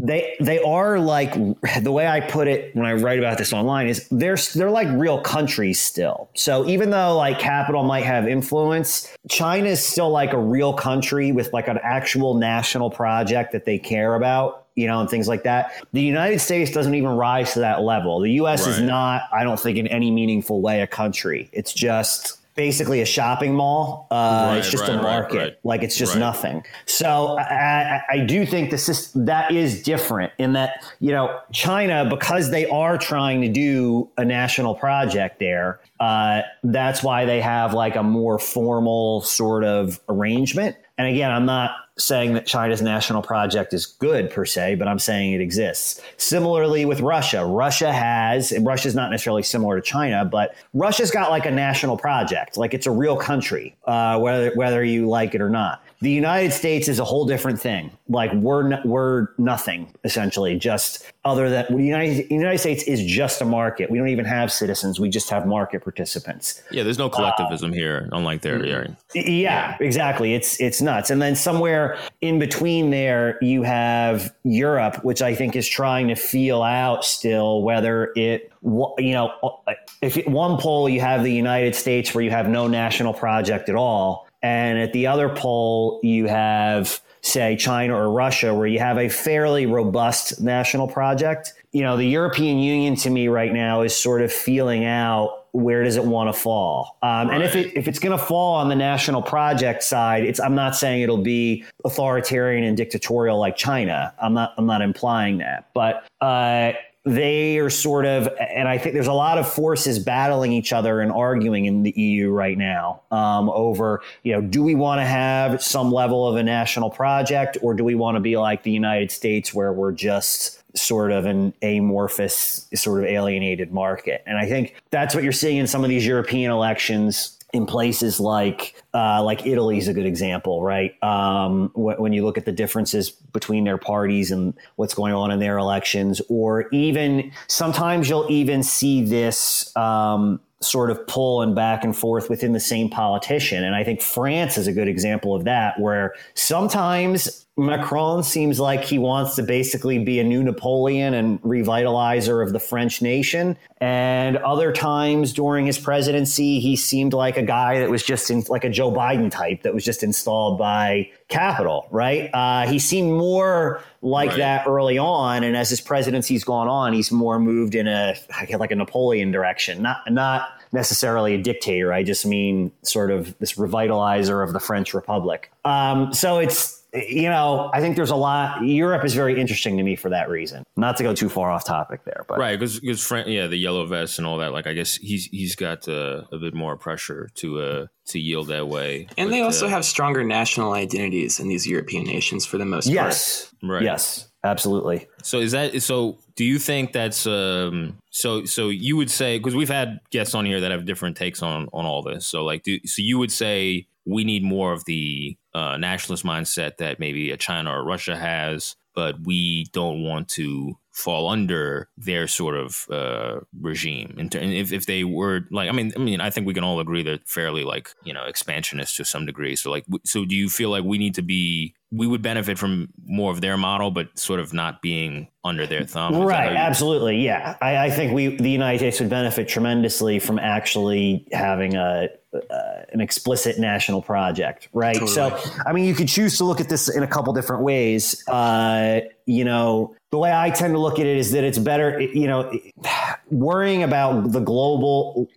[SPEAKER 6] they they are like the way I put it when I write about this online is they're they're like real countries still. So even though like capital might have influence, China is still like a real country with like an actual national project that they care about, you know, and things like that. The United States doesn't even rise to that level. The US is not, I don't think, in any meaningful way a country. It's just basically a shopping mall. Uh,
[SPEAKER 5] Right,
[SPEAKER 6] it's just
[SPEAKER 5] right,
[SPEAKER 6] a market.
[SPEAKER 5] right.
[SPEAKER 6] Like it's just nothing. So I, I, I do think this is that is different in that you know China because they are trying to do a national project there. Uh, that's why they have like a more formal sort of arrangement. And again, I'm not saying that China's national project is good per se, but I'm saying it exists. Similarly with Russia, Russia has, and Russia's not necessarily similar to China, but Russia's got like a national project, like it's a real country, uh, whether whether you like it or not. The United States is a whole different thing. Like we're n- we're nothing essentially, just other than the United United States is just a market. We don't even have citizens. We just have market participants.
[SPEAKER 5] Yeah, there's no uh, collectivism here, unlike there. Yeah.
[SPEAKER 6] Yeah, exactly. It's it's nuts. And then somewhere in between there, you have Europe, which I think is trying to feel out still whether it, you know, uh, if at one pole you have the United States where you have no national project at all, and at the other pole you have say China or Russia where you have a fairly robust national project. You know, the European Union to me right now is sort of feeling out where does it want to fall? Um, And if it if it's going to fall on the national project side, it's I'm not saying it'll be authoritarian and dictatorial like China. I'm not I'm not implying that, but uh, they are sort of, and I think there's a lot of forces battling each other and arguing in the EU right now um, over, you know, do we want to have some level of a national project or do we want to be like the United States where we're just sort of an amorphous, sort of alienated market. And I think that's what you're seeing in some of these European elections in places like uh, like Italy is a good example, right? Um, wh- when you look at the differences between their parties and what's going on in their elections, or even sometimes you'll even see this um, sort of pull and back and forth within the same politician. And I think France is a good example of that, where sometimes Macron seems like he wants to basically be a new Napoleon and revitalizer of the French nation. And other times during his presidency, he seemed like a guy that was just in like a Joe Biden type that was just installed by capital, right? Uh, he seemed more like
[SPEAKER 5] Right.
[SPEAKER 6] that early on. And as his presidency's gone on, he's more moved in a like a Napoleon direction, not, not necessarily a dictator. I just mean sort of this revitalizer of the French Republic. Um, so it's, you know, I think there's a lot. Europe is very interesting to me for that reason. Not to go too far off topic there, but
[SPEAKER 5] Right, because because Fran- yeah, the yellow vest and all that. Like, I guess he's he's got uh, a bit more pressure to uh to yield that way.
[SPEAKER 7] And they also
[SPEAKER 5] uh,
[SPEAKER 7] have stronger national identities in these European nations for the most part.
[SPEAKER 6] yes,
[SPEAKER 5] right.
[SPEAKER 6] yes, absolutely.
[SPEAKER 5] So is that so? Do you think that's um? So so you would say because we've had guests on here that have different takes on on all this. So like, do so you would say we need more of the uh, nationalist mindset that maybe a China or Russia has, but we don't want to fall under their sort of uh, regime. And if, if they were like, I mean, I mean, I think we can all agree they're fairly like you know expansionist to some degree. So like, so do you feel like we need to be? We would benefit from more of their model, but sort of not being under their thumb.
[SPEAKER 6] Right, absolutely. Yeah. I, I think we, the United States would benefit tremendously from actually having a, uh, an explicit national project, right? So, I mean, you could choose to look at this in a couple different ways. Uh, you know, the way I tend to look at it is that it's better, you know, worrying about the global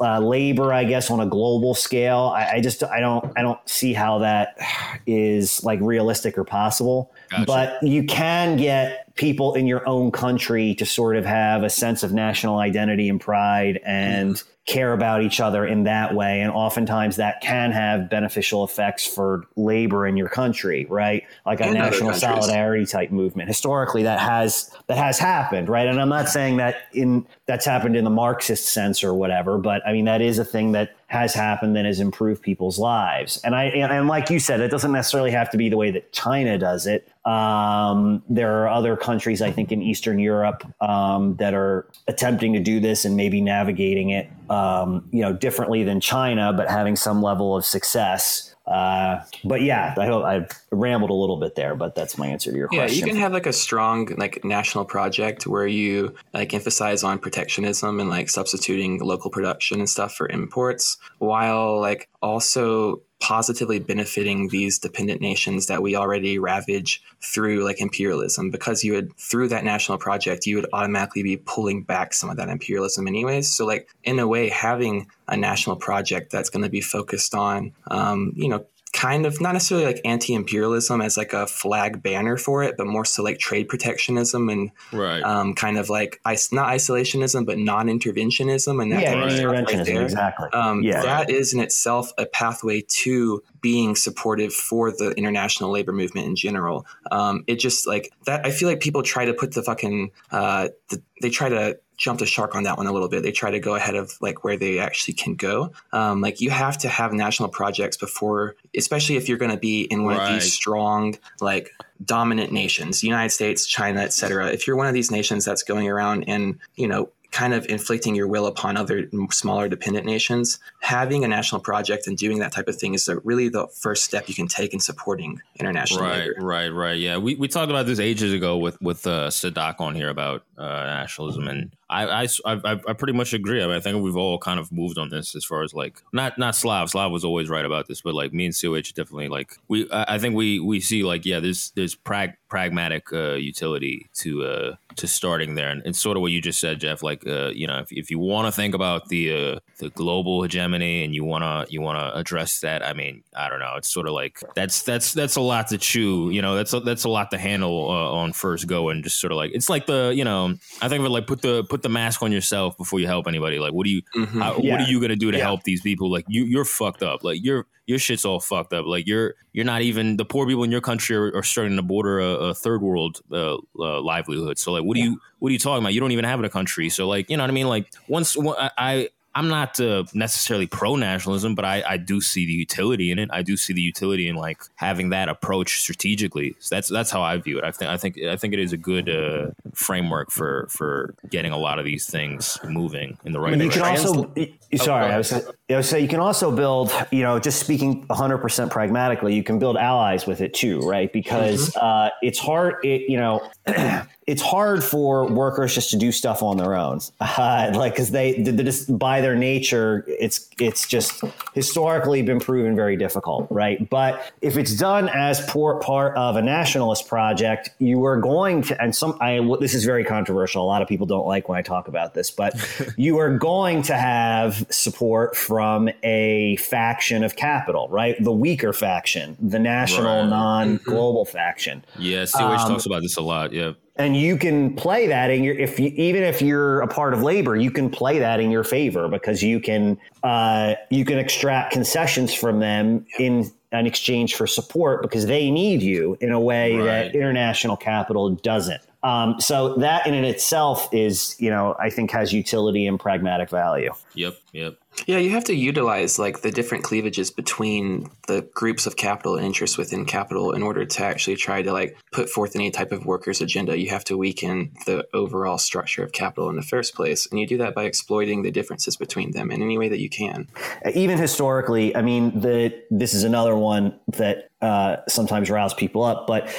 [SPEAKER 6] uh, labor, I guess, on a global scale. I, I just, I don't, I don't see how that is like realistic or possible.
[SPEAKER 5] Gotcha.
[SPEAKER 6] But you can get people in your own country to sort of have a sense of national identity and pride and mm-hmm. care about each other in that way. And oftentimes that can have beneficial effects for labor in your country, right? Like a
[SPEAKER 7] And
[SPEAKER 6] national solidarity type movement. Historically, that has that has happened, right? And I'm not saying that in that's happened in the Marxist sense or whatever, but I mean that is a thing that has happened and has improved people's lives. And I and like you said, it doesn't necessarily have to be the way that China does it. Um, there are other countries, I think, in Eastern Europe um, that are attempting to do this and maybe navigating it, um, you know, differently than China, but having some level of success. Uh, but yeah, I hope I rambled a little bit there, but that's my answer to your
[SPEAKER 7] Yeah,
[SPEAKER 6] question.
[SPEAKER 7] Yeah, you can have like a strong like national project where you like emphasize on protectionism and like substituting local production and stuff for imports while like also positively benefiting these dependent nations that we already ravage through like imperialism. Because you would through that national project you would automatically be pulling back some of that imperialism anyways. So like in a way having a national project that's going to be focused on um, you know kind of not necessarily like anti-imperialism as like a flag banner for it, but more so like trade protectionism and
[SPEAKER 5] right.
[SPEAKER 7] um, kind of like is- not isolationism, but non-interventionism and that
[SPEAKER 6] yeah,
[SPEAKER 7] kind of stuff right
[SPEAKER 6] interventionism,
[SPEAKER 7] there.
[SPEAKER 6] exactly.
[SPEAKER 7] Um,
[SPEAKER 6] yeah,
[SPEAKER 7] That is in itself a pathway to being supportive for the international labor movement in general. Um, it just like that. I feel like people try to put the fucking uh, the, they try to jump a shark on that one a little bit. They try to go ahead of like where they actually can go. Um, like you have to have national projects before, especially if you're going to be in one of these strong like dominant nations, United States, China, et cetera. If you're one of these nations that's going around and you know kind of inflicting your will upon other smaller dependent nations, having a national project and doing that type of thing is the, really the first step you can take in supporting international
[SPEAKER 5] Right,
[SPEAKER 7] labor.
[SPEAKER 5] right, right. Yeah, we, we talked about this ages ago with with uh, Sadak on here about uh, nationalism, and I, I, I, I pretty much agree. I, mean, I think we've all kind of moved on this as far as like not not Slav. Slav was always right about this, but like me and COH definitely like we. I think we we see like yeah, there's there's prag, pragmatic uh, utility to uh, to starting there, and it's sort of what you just said, Jeff. Like uh, you know, if, if you want to think about the uh, the global hegemony and you wanna you wanna address that, I mean, I don't know. It's sort of like that's that's that's a lot to chew. You know, that's a, that's a lot to handle uh, on first go, and just sort of like it's like the you know, I think of it like put the put the mask on yourself before you help anybody. Like, what do you
[SPEAKER 7] Mhm.
[SPEAKER 5] how,
[SPEAKER 6] Yeah.
[SPEAKER 5] what are you gonna do to
[SPEAKER 6] Yeah.
[SPEAKER 5] help these people? Like, you you're fucked up. Like, your your shit's all fucked up. Like, you're you're not even the poor people in your country are, are starting to border a, a third world uh, uh, livelihood. So like, what do you what are you talking about? You don't even have a country. So like, you know what I mean? Like once one- I. I I'm not uh, necessarily pro nationalism, but I, I do see the utility in it. I do see the utility in like having that approach strategically. So that's that's how I view it. I think I think I think it is a good uh, framework for for getting a lot of these things moving in the right
[SPEAKER 6] And you can
[SPEAKER 5] direction.
[SPEAKER 6] also, y- sorry, I was, I was saying you can also build, you know, just speaking 100% pragmatically, you can build allies with it too, right? Because uh, it's hard, it, you know, it's hard for workers just to do stuff on their own, uh, like because they, they just by their nature, it's it's just historically been proven very difficult, right? But if it's done as part of a nationalist project, you are going to, and some, I this is very controversial. A lot of people don't like when I talk about this, but you are going to have support from a faction of capital, right? The weaker faction, the national,
[SPEAKER 5] Right.
[SPEAKER 6] non-global faction
[SPEAKER 5] Yeah, COH talks about this a lot. Yeah.
[SPEAKER 6] And you can play that in your if you even if you're a part of labor you can play that in your favor because you can uh, you can extract concessions from them in an exchange for support because they need you in a way
[SPEAKER 5] Right.
[SPEAKER 6] that international capital doesn't um, so that in and itself is you know i think has utility and pragmatic value
[SPEAKER 5] Yep. Yep.
[SPEAKER 7] Yeah, you have to utilize like the different cleavages between the groups of capital and interests within capital in order to actually try to like put forth any type of workers' agenda. You have to weaken the overall structure of capital in the first place, and you do that by exploiting the differences between them in any way that you can.
[SPEAKER 6] even historically, I mean, the this is another one that uh, sometimes riles people up, but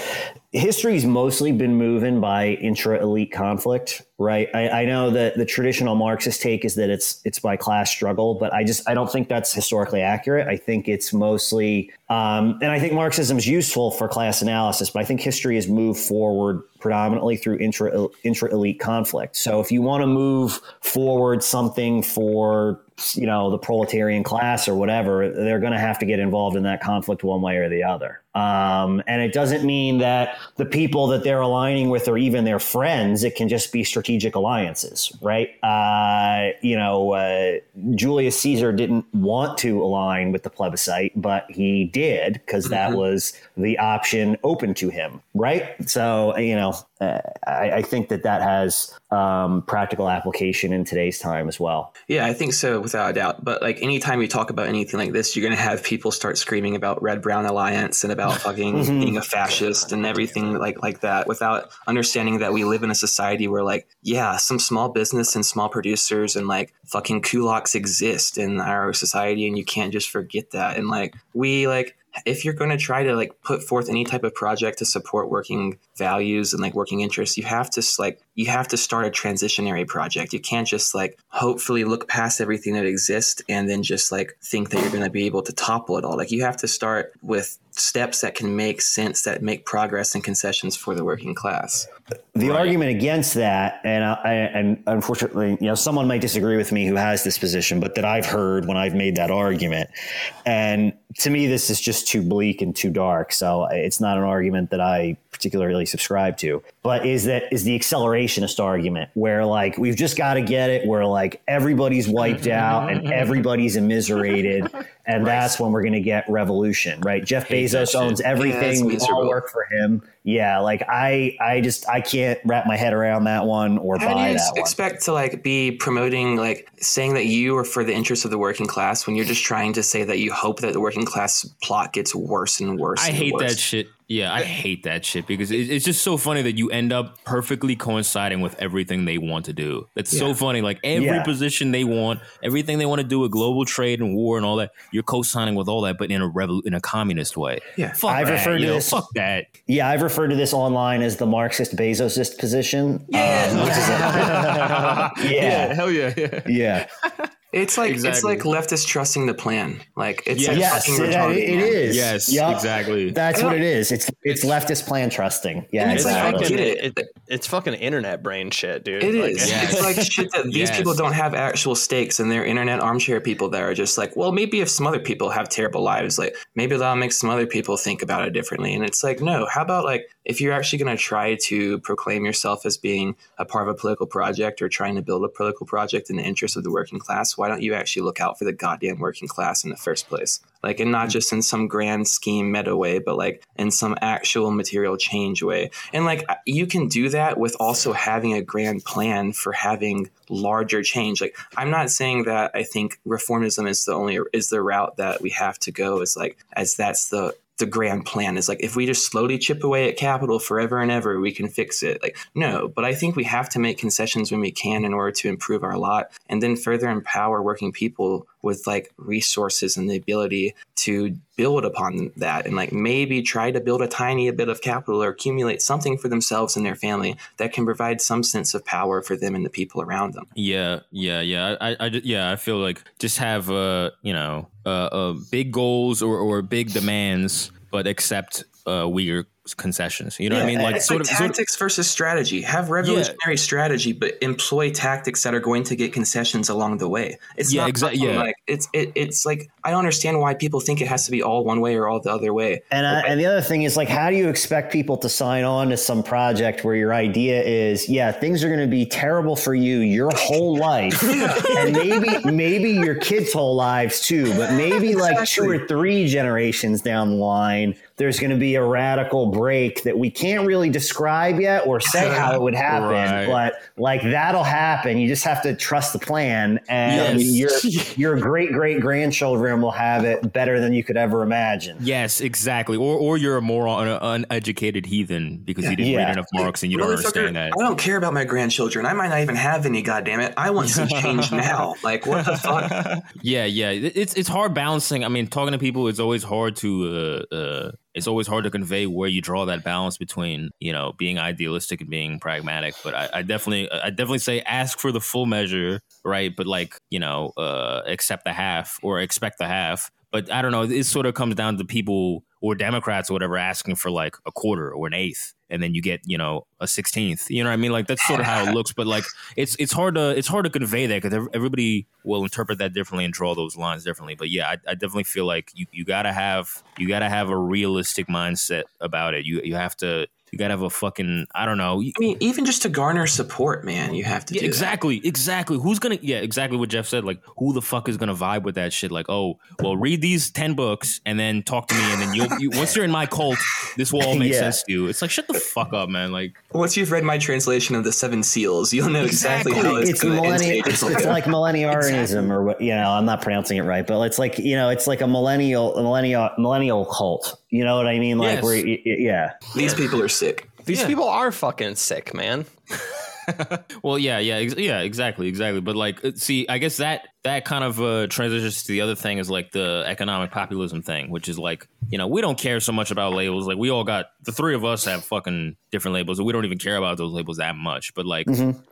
[SPEAKER 6] history's mostly been moving by intra elite conflict, right? I, I know that the traditional Marxist take is that it's it's by class struggle, but I just I don't think that's historically accurate. I think it's mostly, um, and I think Marxism is useful for class analysis, but I think history has moved forward predominantly through intra intra elite conflict. So if you want to move forward something for you know the proletarian class or whatever, they're going to have to get involved in that conflict one way or the other. Um, and it doesn't mean that the people that they're aligning with are even their friends. It can just be strategic alliances, right? Uh, you know, uh, Julius Caesar didn't want to align with the plebiscite, but he did because that was the option open to him, right? So, you know, uh, I, I think that that has um, practical application in today's time as well.
[SPEAKER 7] Yeah, I think so, without a doubt. But like anytime you talk about anything like this, you're going to have people start screaming about red brown alliance and about fucking mm-hmm. being a fascist and everything like like that, without understanding that we live in a society where like yeah, some small business and small producers and like fucking kulaks exist in our society, and you can't just forget that. And like we like if you're going to try to like put forth any type of project to support working values and like working interests you have to like you have to start a transitionary project. You can't just like hopefully look past everything that exists and then just like think that you're going to be able to topple it all. Like you have to start with steps that can make sense that make progress and concessions for the working class.
[SPEAKER 6] The argument against that, and I- and unfortunately, you know, someone might disagree with me who has this position, but that I've heard when I've made that argument, and to me, this is just too bleak and too dark. So it's not an argument that I particularly subscribe to. But is that is the accelerationist argument where like we've just got to get it where like everybody's wiped mm-hmm. out and mm-hmm. everybody's immiserated, and that's when we're going to get revolution, right? Jeff Bezos owns everything.
[SPEAKER 7] it's
[SPEAKER 6] we all work for him. Yeah, like I, I just I can't wrap my head around that one or
[SPEAKER 7] How do you
[SPEAKER 6] that one.
[SPEAKER 7] expect to like be promoting like saying that you are for the interests of the working class when you're just trying to say that you hope that the working class plot gets worse and worse?
[SPEAKER 5] I
[SPEAKER 7] and
[SPEAKER 5] hate
[SPEAKER 7] worse?
[SPEAKER 5] that shit. Yeah, I hate that shit because it's just so funny that you end up perfectly coinciding with everything they want to do. That's so funny. Like every
[SPEAKER 6] Yeah.
[SPEAKER 5] position they want, everything they want to do with global trade and war and all that, you're co-signing with all that, but in a revol- in a communist way.
[SPEAKER 7] Yeah.
[SPEAKER 5] fuck
[SPEAKER 6] I've
[SPEAKER 5] that,
[SPEAKER 6] referred to
[SPEAKER 5] yo,
[SPEAKER 6] this-
[SPEAKER 5] Fuck that.
[SPEAKER 6] Yeah, I've referred to this online as the Marxist Bezosist position. Yeah, um, which is a- yeah,
[SPEAKER 5] hell yeah, yeah.
[SPEAKER 6] yeah.
[SPEAKER 7] It's like it's like leftists trusting the plan. Like it's like
[SPEAKER 6] Yes,
[SPEAKER 7] fucking
[SPEAKER 6] it,
[SPEAKER 7] retarded,
[SPEAKER 6] it
[SPEAKER 7] man.
[SPEAKER 6] is.
[SPEAKER 5] Yes,
[SPEAKER 6] Yup.
[SPEAKER 5] exactly.
[SPEAKER 6] That's what it is. It's it's leftist plan trusting. Yeah,
[SPEAKER 7] it's like, I
[SPEAKER 6] exactly.
[SPEAKER 7] get
[SPEAKER 1] Fucking,
[SPEAKER 7] it.
[SPEAKER 1] it, it's fucking internet brain shit, dude.
[SPEAKER 7] It
[SPEAKER 1] Like,
[SPEAKER 7] is.
[SPEAKER 5] Yes.
[SPEAKER 7] It's like shit that these
[SPEAKER 5] Yes.
[SPEAKER 7] people don't have actual stakes, and they're internet armchair people that are just like, well, maybe if some other people have terrible lives, like maybe that'll make some other people think about it differently. And it's like, no. How about like if you're actually going to try to proclaim yourself as being a part of a political project or trying to build a political project in the interest of the working class, why don't you actually look out for the goddamn working class in the first place? Like, and not just in some grand scheme meta way, but like in some actual material change way. And like, you can do that with also having a grand plan for having larger change. Like, I'm not saying that I think reformism is the only is the route that we have to go. Is like as that's the the grand plan is like if we just slowly chip away at capital forever and ever we can fix it. Like no but i think we have to make concessions when we can in order to improve our lot and then further empower working people with like resources and the ability to build upon that and like maybe try to build a tiny bit of capital or accumulate something for themselves and their family that can provide some sense of power for them and the people around them
[SPEAKER 5] Yeah, yeah, yeah. I, I, yeah, I feel like just have uh, you know, uh, uh big goals or, or big demands, but accept uh weird concessions. You know what I mean? Like
[SPEAKER 7] it's
[SPEAKER 5] sort
[SPEAKER 7] like
[SPEAKER 5] of, sort of
[SPEAKER 7] tactics versus strategy. Have revolutionary strategy, but employ tactics that are going to get concessions along the way. It's
[SPEAKER 5] Yeah,
[SPEAKER 7] not
[SPEAKER 5] exact- yeah.
[SPEAKER 7] Like it's it, it's like I don't understand why people think it has to be all one way or all the other way.
[SPEAKER 6] And I, and the other thing is like, how do you expect people to sign on to some project where your idea is, yeah, things are going to be terrible for you your whole life, and maybe maybe your kids' whole lives too, but maybe like two or three generations down the line, there's going to be a radical break that we can't really describe yet or say how it would happen,
[SPEAKER 5] Right.
[SPEAKER 6] but like that'll happen. You just have to trust the plan, and
[SPEAKER 5] Yes.
[SPEAKER 6] your your great great grandchildren will have it better than you could ever imagine.
[SPEAKER 5] Yes, exactly. Or or you're a moron, an uneducated heathen because you didn't
[SPEAKER 6] Yeah.
[SPEAKER 5] read enough Marx and you don't
[SPEAKER 7] Motherfucker,
[SPEAKER 5] understand that.
[SPEAKER 7] I don't care about my grandchildren. I might not even have any. Goddamn it! I want some change now. Like what the fuck?
[SPEAKER 5] Yeah, yeah. It's it's hard balancing. I mean, talking to people, it's always hard to uh, uh, it's always hard to convey where you draw that balance between you know being idealistic and being pragmatic. But I, I definitely I definitely say ask for the full measure, right? But like you know, uh, accept the half or expect the half. But I don't know. It sort of comes down to people or Democrats or whatever asking for like a quarter or an eighth, and then you get you know a sixteenth. You know what I mean? Like that's sort of how it looks. But like it's it's hard to it's hard to convey that because everybody will interpret that differently and draw those lines differently. But yeah, I, I definitely feel like you, you gotta have you gotta have a realistic mindset about it. You you have to you gotta have a fucking I don't know.
[SPEAKER 7] I mean, even just to garner support, man, you have to
[SPEAKER 5] Yeah,
[SPEAKER 7] do that.
[SPEAKER 5] exactly, exactly. Who's gonna? Yeah, exactly what Jeff said. Like, who the fuck is gonna vibe with that shit? Like, oh, well, read these ten books and then talk to me, and then you'll you, once you're in my cult, this will all make
[SPEAKER 6] Yeah.
[SPEAKER 5] sense to you. It's like shut the fuck up, man. Like,
[SPEAKER 7] Once you've read my translation of the Seven Seals, you'll know exactly,
[SPEAKER 5] Exactly.
[SPEAKER 7] how it's,
[SPEAKER 6] it's millennial. It's, it's like millenniarism, or what you know. I'm not pronouncing it right, but it's like you know, it's like a millennial, a millennial, millennial cult. You know what I mean? Like,
[SPEAKER 5] Yes.
[SPEAKER 6] where, y- y- yeah,
[SPEAKER 7] These people are sick.
[SPEAKER 1] These
[SPEAKER 5] Yeah.
[SPEAKER 1] people are fucking sick, man.
[SPEAKER 5] well, yeah, yeah, ex- yeah, exactly, exactly. But like, uh, see, I guess that that kind of uh, transitions to the other thing is like the economic populism thing, which is like, you know, we don't care so much about labels. Like, we all got the three of us have fucking different labels, and we don't even care about those labels that much. But like,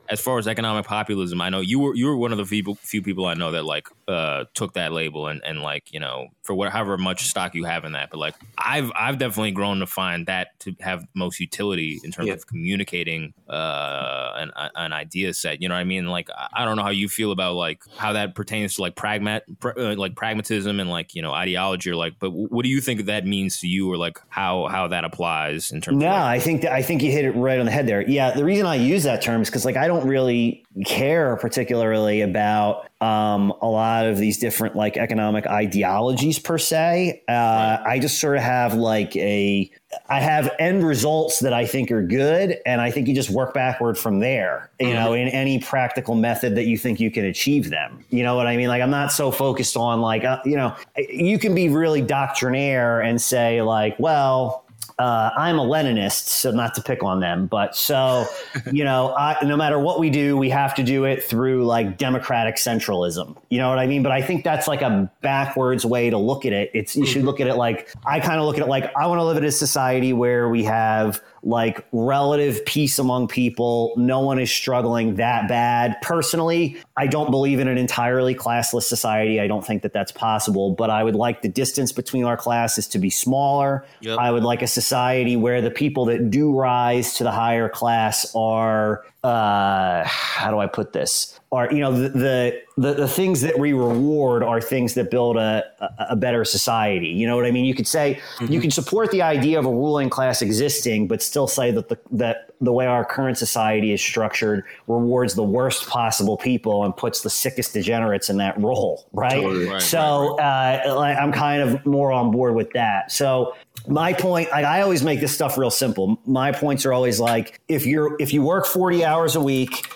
[SPEAKER 5] as far as economic populism, I know you were you were one of the few, few people I know that like uh, took that label and and like you know for whatever much stock you have in that. But like, I've I've definitely grown to find that to have most utility in terms
[SPEAKER 7] Yeah.
[SPEAKER 5] of communicating uh, an an idea set. You know what I mean? Like, I don't know how you feel about like how that pertains to like pragmat pr- uh, like pragmatism and like you know ideology or like. But what do you think that means to you or like how how that applies in terms?
[SPEAKER 6] No,
[SPEAKER 5] of like,
[SPEAKER 6] I think that, I think you hit it right on the head there. Yeah, the reason I use that term is because like I don't really care particularly about um, a lot of these different like economic ideologies per se. Uh, I just sort of have like a I have end results that I think are good, and I think you just work backward from there. You know, in any practical method that you think you can achieve them. You know what I mean? Like I'm not so focused on like uh, you know you can be really doctrinaire and say like, well uh, I'm a Leninist, so not to pick on them, but so you know, I, no matter what we do, we have to do it through like democratic centralism. You know what I mean? But I think that's like a backwards way to look at it. It's you should look at it like I kind of look at it like I want to live in a society where we have like relative peace among people. No one is struggling that bad. Personally, I don't believe in an entirely classless society. I don't think that that's possible, but I would like the distance between our classes to be smaller. I would like a society where the people that do rise to the higher class are uh, how do I put this? Are you know the, the the the things that we reward are things that build a a, a better society. You know what I mean? You could say you can support the idea of a ruling class existing, but still say that the that the way our current society is structured rewards the worst possible people and puts the sickest degenerates in that role, right?
[SPEAKER 5] Right,
[SPEAKER 6] so Uh, I'm kind of more on board with that. So my point, like, I always make this stuff real simple. My points are always like if you're if you work 40 hours a week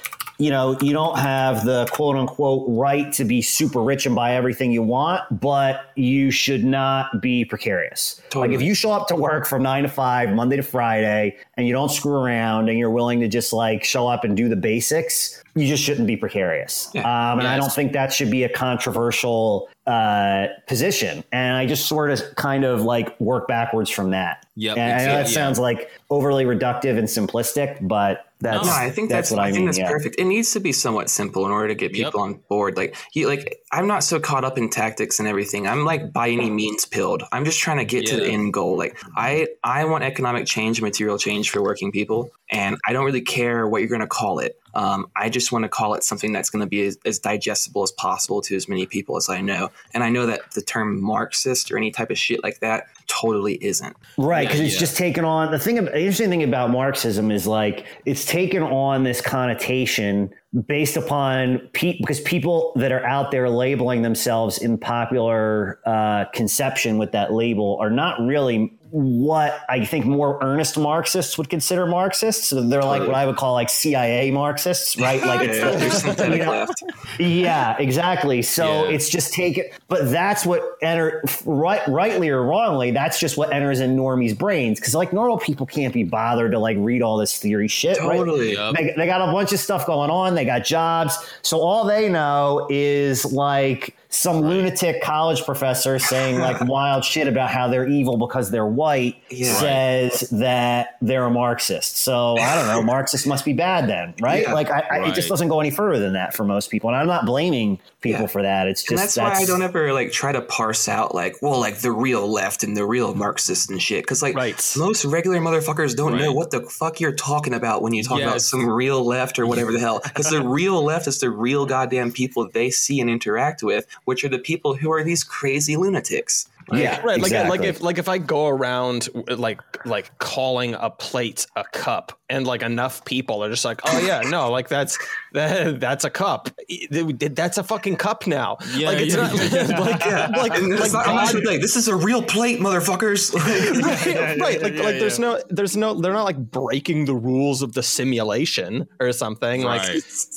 [SPEAKER 6] you know, you don't have the quote unquote right to be super rich and buy everything you want, but you should not be precarious. Like if you show up to work from nine to five, Monday to Friday, and you don't screw around and you're willing to just like show up and do the basics, you just shouldn't be precarious. Um, and I don't think that should be a controversial uh, position. And I just sort of kind of like work backwards from that.
[SPEAKER 5] Yep,
[SPEAKER 6] And I know that
[SPEAKER 5] yeah.
[SPEAKER 6] sounds like overly reductive and simplistic, but that's
[SPEAKER 7] No, I think that's,
[SPEAKER 6] what I,
[SPEAKER 7] I, think
[SPEAKER 6] mean.
[SPEAKER 7] that's
[SPEAKER 6] yeah.
[SPEAKER 7] perfect. It needs to be somewhat simple in order to get
[SPEAKER 5] Yep.
[SPEAKER 7] people on board. Like you, like I'm not so caught up in tactics and everything. I'm like by any means pilled. I'm just trying to get to the end goal. Like I, I want economic change, material change for working people, and I don't really care what you're going to call it. Um, I just want to call it something that's going to be as, as digestible as possible to as many people as I know. And I know that the term Marxist or any type of shit like that totally isn't.
[SPEAKER 6] Right,
[SPEAKER 5] Yeah,
[SPEAKER 6] because it's
[SPEAKER 5] yeah.
[SPEAKER 6] just taken on the thing. The interesting thing about Marxism is like it's taken on this connotation based upon pe- because people that are out there labeling themselves in popular uh, conception with that label are not really what I think more earnest Marxists would consider Marxists. So they're like what I would call like CIA Marxists, right? Like it's
[SPEAKER 7] Yeah, there's
[SPEAKER 6] the, you know,
[SPEAKER 7] left.
[SPEAKER 6] yeah, exactly. So
[SPEAKER 5] Yeah.
[SPEAKER 6] it's just taken, but that's what enter right, rightly or wrongly. That's just what enters in normies' brains because like normal people can't be bothered to like read all this theory shit. right?
[SPEAKER 7] Totally.
[SPEAKER 5] Yup.
[SPEAKER 6] They, they got a bunch of stuff going on. They got jobs. So all they know is like some lunatic college professor saying like wild shit about how they're evil because they're white
[SPEAKER 7] Yeah.
[SPEAKER 6] says that they're a Marxist. So I don't know. Marxists must be bad then, right?
[SPEAKER 7] Yeah.
[SPEAKER 6] like I, I, it just doesn't go any further than that for most people. And I'm not blaming people
[SPEAKER 7] Yeah.
[SPEAKER 6] for that. It's just
[SPEAKER 7] and that's, why I don't ever like try to parse out like, well, like the real left and the real Marxist and shit. Because like
[SPEAKER 1] Right.
[SPEAKER 7] most regular motherfuckers don't know what the fuck you're talking about when you talk about some real left or whatever the hell. Because the real left is the real goddamn people they see and interact with, which are the people who are these crazy lunatics.
[SPEAKER 6] yeah,
[SPEAKER 1] right like
[SPEAKER 6] exactly.
[SPEAKER 1] like if like if i go around like like calling a plate a cup and like enough people are just like oh yeah no like that's that, that's a cup that's a fucking cup now
[SPEAKER 5] Yeah,
[SPEAKER 1] like it's
[SPEAKER 5] yeah,
[SPEAKER 1] not
[SPEAKER 5] yeah.
[SPEAKER 1] like
[SPEAKER 7] Yeah,
[SPEAKER 1] like,
[SPEAKER 7] and
[SPEAKER 1] like,
[SPEAKER 7] it's not
[SPEAKER 1] God-
[SPEAKER 7] this is a real plate, motherfuckers. Like,
[SPEAKER 1] right, right. Like, like there's no, there's no, they're not like breaking the rules of the simulation or something. Like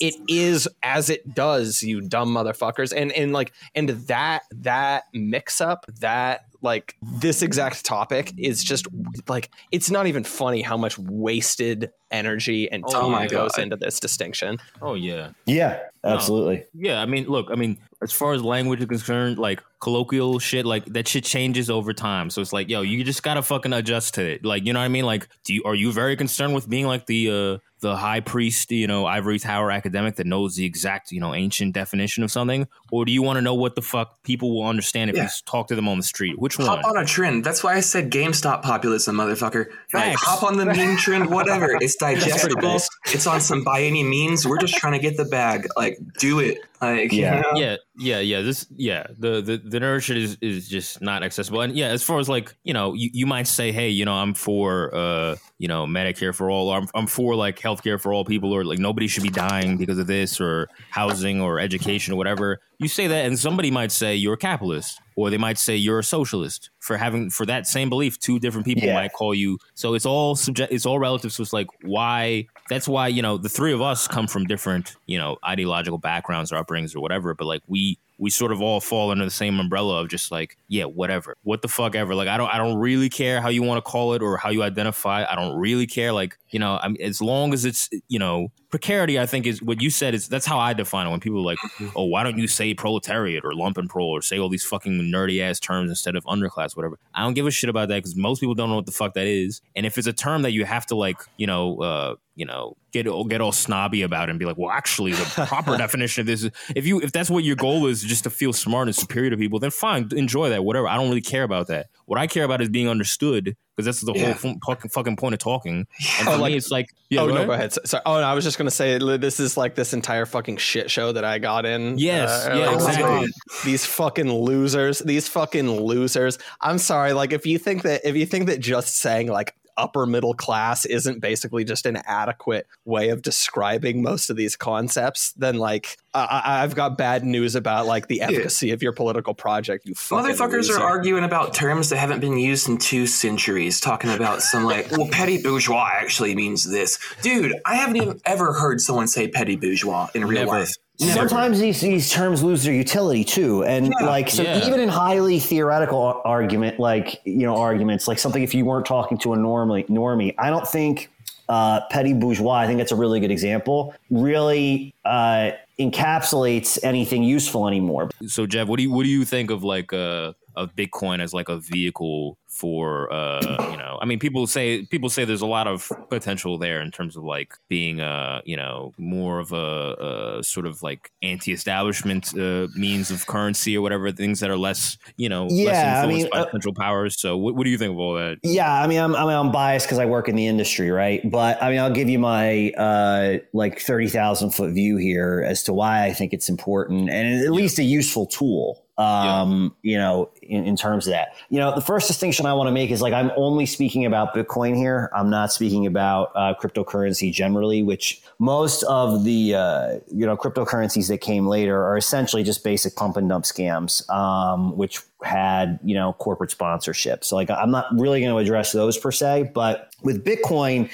[SPEAKER 1] it is as it does, you dumb motherfuckers. And and like and that that mix up that like this exact topic is just like it's not even funny how much wasted energy and
[SPEAKER 5] Oh
[SPEAKER 1] time
[SPEAKER 7] my
[SPEAKER 1] goes
[SPEAKER 7] God.
[SPEAKER 1] into this distinction.
[SPEAKER 5] Oh yeah.
[SPEAKER 6] yeah, absolutely.
[SPEAKER 5] Yeah, I mean, look, I mean, as far as language is concerned, like colloquial shit, like that shit changes over time. So it's like, yo, you just gotta fucking adjust to it. Like, you know what I mean? Like, do you are you very concerned with being like the uh the high priest, you know, ivory tower academic that knows the exact, you know, ancient definition of something, or do you want to know what the fuck people will understand if you
[SPEAKER 7] Yeah.
[SPEAKER 5] s- talk to them on the street? Which one?
[SPEAKER 7] hop on a trend. That's why I said GameStop populism, motherfucker. Like, hop on the meme trend, whatever. It's digestible. it's on some by any means. We're just trying to get the bag. Like, do it. Like, you
[SPEAKER 6] Yeah.
[SPEAKER 7] know?
[SPEAKER 5] yeah yeah yeah this yeah the the the shit is is just not accessible. And yeah as far as like you know you, you might say hey you know i'm for uh you know medicare for all or I'm, I'm for like healthcare for all people or like nobody should be dying because of this or housing or education or whatever. You say that and somebody might say you're a capitalist or they might say you're a socialist for having for that same belief two different people
[SPEAKER 6] Yeah.
[SPEAKER 5] might call you. So it's all subject it's all relative. So it's like why that's why you know the three of us come from different you know ideological backgrounds or upbringings or whatever but like we we sort of all fall under the same umbrella of just like yeah whatever. What the fuck ever. Like i don't i don't really care how you want to call it or how you identify. I don't really care. Like you know i mean as long as it's you know precarity i think is what you said is that's how i define it when people are like oh why don't you say proletariat or lumpen pro or say all these fucking nerdy ass terms instead of underclass whatever? I don't give a shit about that because most people don't know what the fuck that is. And if it's a term that you have to like you know uh you know get all get all snobby about it and be like well actually the proper definition of this is if you if that's what your goal is just to feel smart and superior to people then fine enjoy that whatever. I don't really care about that. What i care about is being understood because that's the
[SPEAKER 7] Yeah.
[SPEAKER 5] whole fu- fucking fucking point of talking. And
[SPEAKER 1] Oh, like-
[SPEAKER 5] me, it's like, yeah,
[SPEAKER 1] oh
[SPEAKER 5] go
[SPEAKER 1] no,
[SPEAKER 5] ahead.
[SPEAKER 1] go ahead. So, sorry. Oh, no, I was just gonna say this is like this entire fucking shit show that I got in.
[SPEAKER 5] Yes,
[SPEAKER 1] uh,
[SPEAKER 5] yeah, exactly.
[SPEAKER 1] These fucking losers. These fucking losers. I'm sorry. Like, if you think that if you think that just saying like upper middle class isn't basically just an adequate way of describing most of these concepts, then like I, I- I've got bad news about like the efficacy of your political project. You
[SPEAKER 7] Motherfuckers
[SPEAKER 1] loser.
[SPEAKER 7] are arguing about terms that haven't been used in two centuries, talking about some like, well, petty bourgeois actually means this. Dude, I haven't even ever heard someone say petty bourgeois in real
[SPEAKER 5] Never.
[SPEAKER 7] life. Never.
[SPEAKER 6] Sometimes these, these terms lose their utility too, and
[SPEAKER 7] Yeah.
[SPEAKER 6] like so
[SPEAKER 5] Yeah.
[SPEAKER 6] even in highly theoretical argument, like you know arguments, like something if you weren't talking to a normally normie, I don't think uh, petty bourgeois. I think that's a really good example. Really uh, encapsulates anything useful anymore.
[SPEAKER 5] So, Jeff, what do you what do you think of like uh of Bitcoin as like a vehicle for uh you know? I mean, people say people say there's a lot of potential there in terms of like being uh you know more of a, a sort of like anti-establishment uh, means of currency or whatever things that are less you know less
[SPEAKER 6] Yeah, I
[SPEAKER 5] influenced
[SPEAKER 6] mean,
[SPEAKER 5] by
[SPEAKER 6] uh,
[SPEAKER 5] central powers. So, what, what do you think of all that?
[SPEAKER 6] Yeah, I mean, I'm I mean, I'm biased because I work in the industry, right? But I mean, I'll give you my uh, like thirty thousand foot view here as to why I think it's important and at least a useful tool. Um, you know, in, in terms of that, you know, the first distinction I want to make is like I'm only speaking about Bitcoin here. I'm not speaking about uh, cryptocurrency generally, which most of the uh, you know cryptocurrencies that came later are essentially just basic pump and dump scams, um, which had you know corporate sponsorship. So like I'm not really going to address those per se, but with Bitcoin.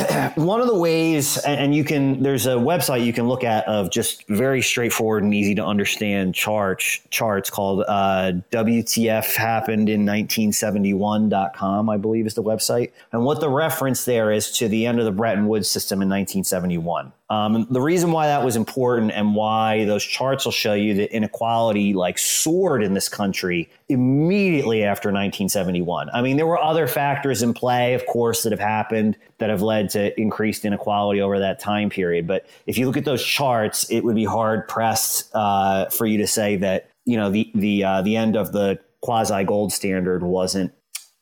[SPEAKER 6] One of the ways, and you can, there's a website you can look at of just very straightforward and easy to understand charts, charts called uh, WTF happened in 1971.com, I believe is the website. And what the reference there is to the end of the Bretton Woods system in 1971. Um, the reason why that was important and why those charts will show you that inequality like soared in this country immediately after 1971. I mean, there were other factors in play, of course, that have happened that have led to increased inequality over that time period. But if you look at those charts, it would be hard pressed uh, for you to say that you know the the uh, the end of the quasi gold standard wasn't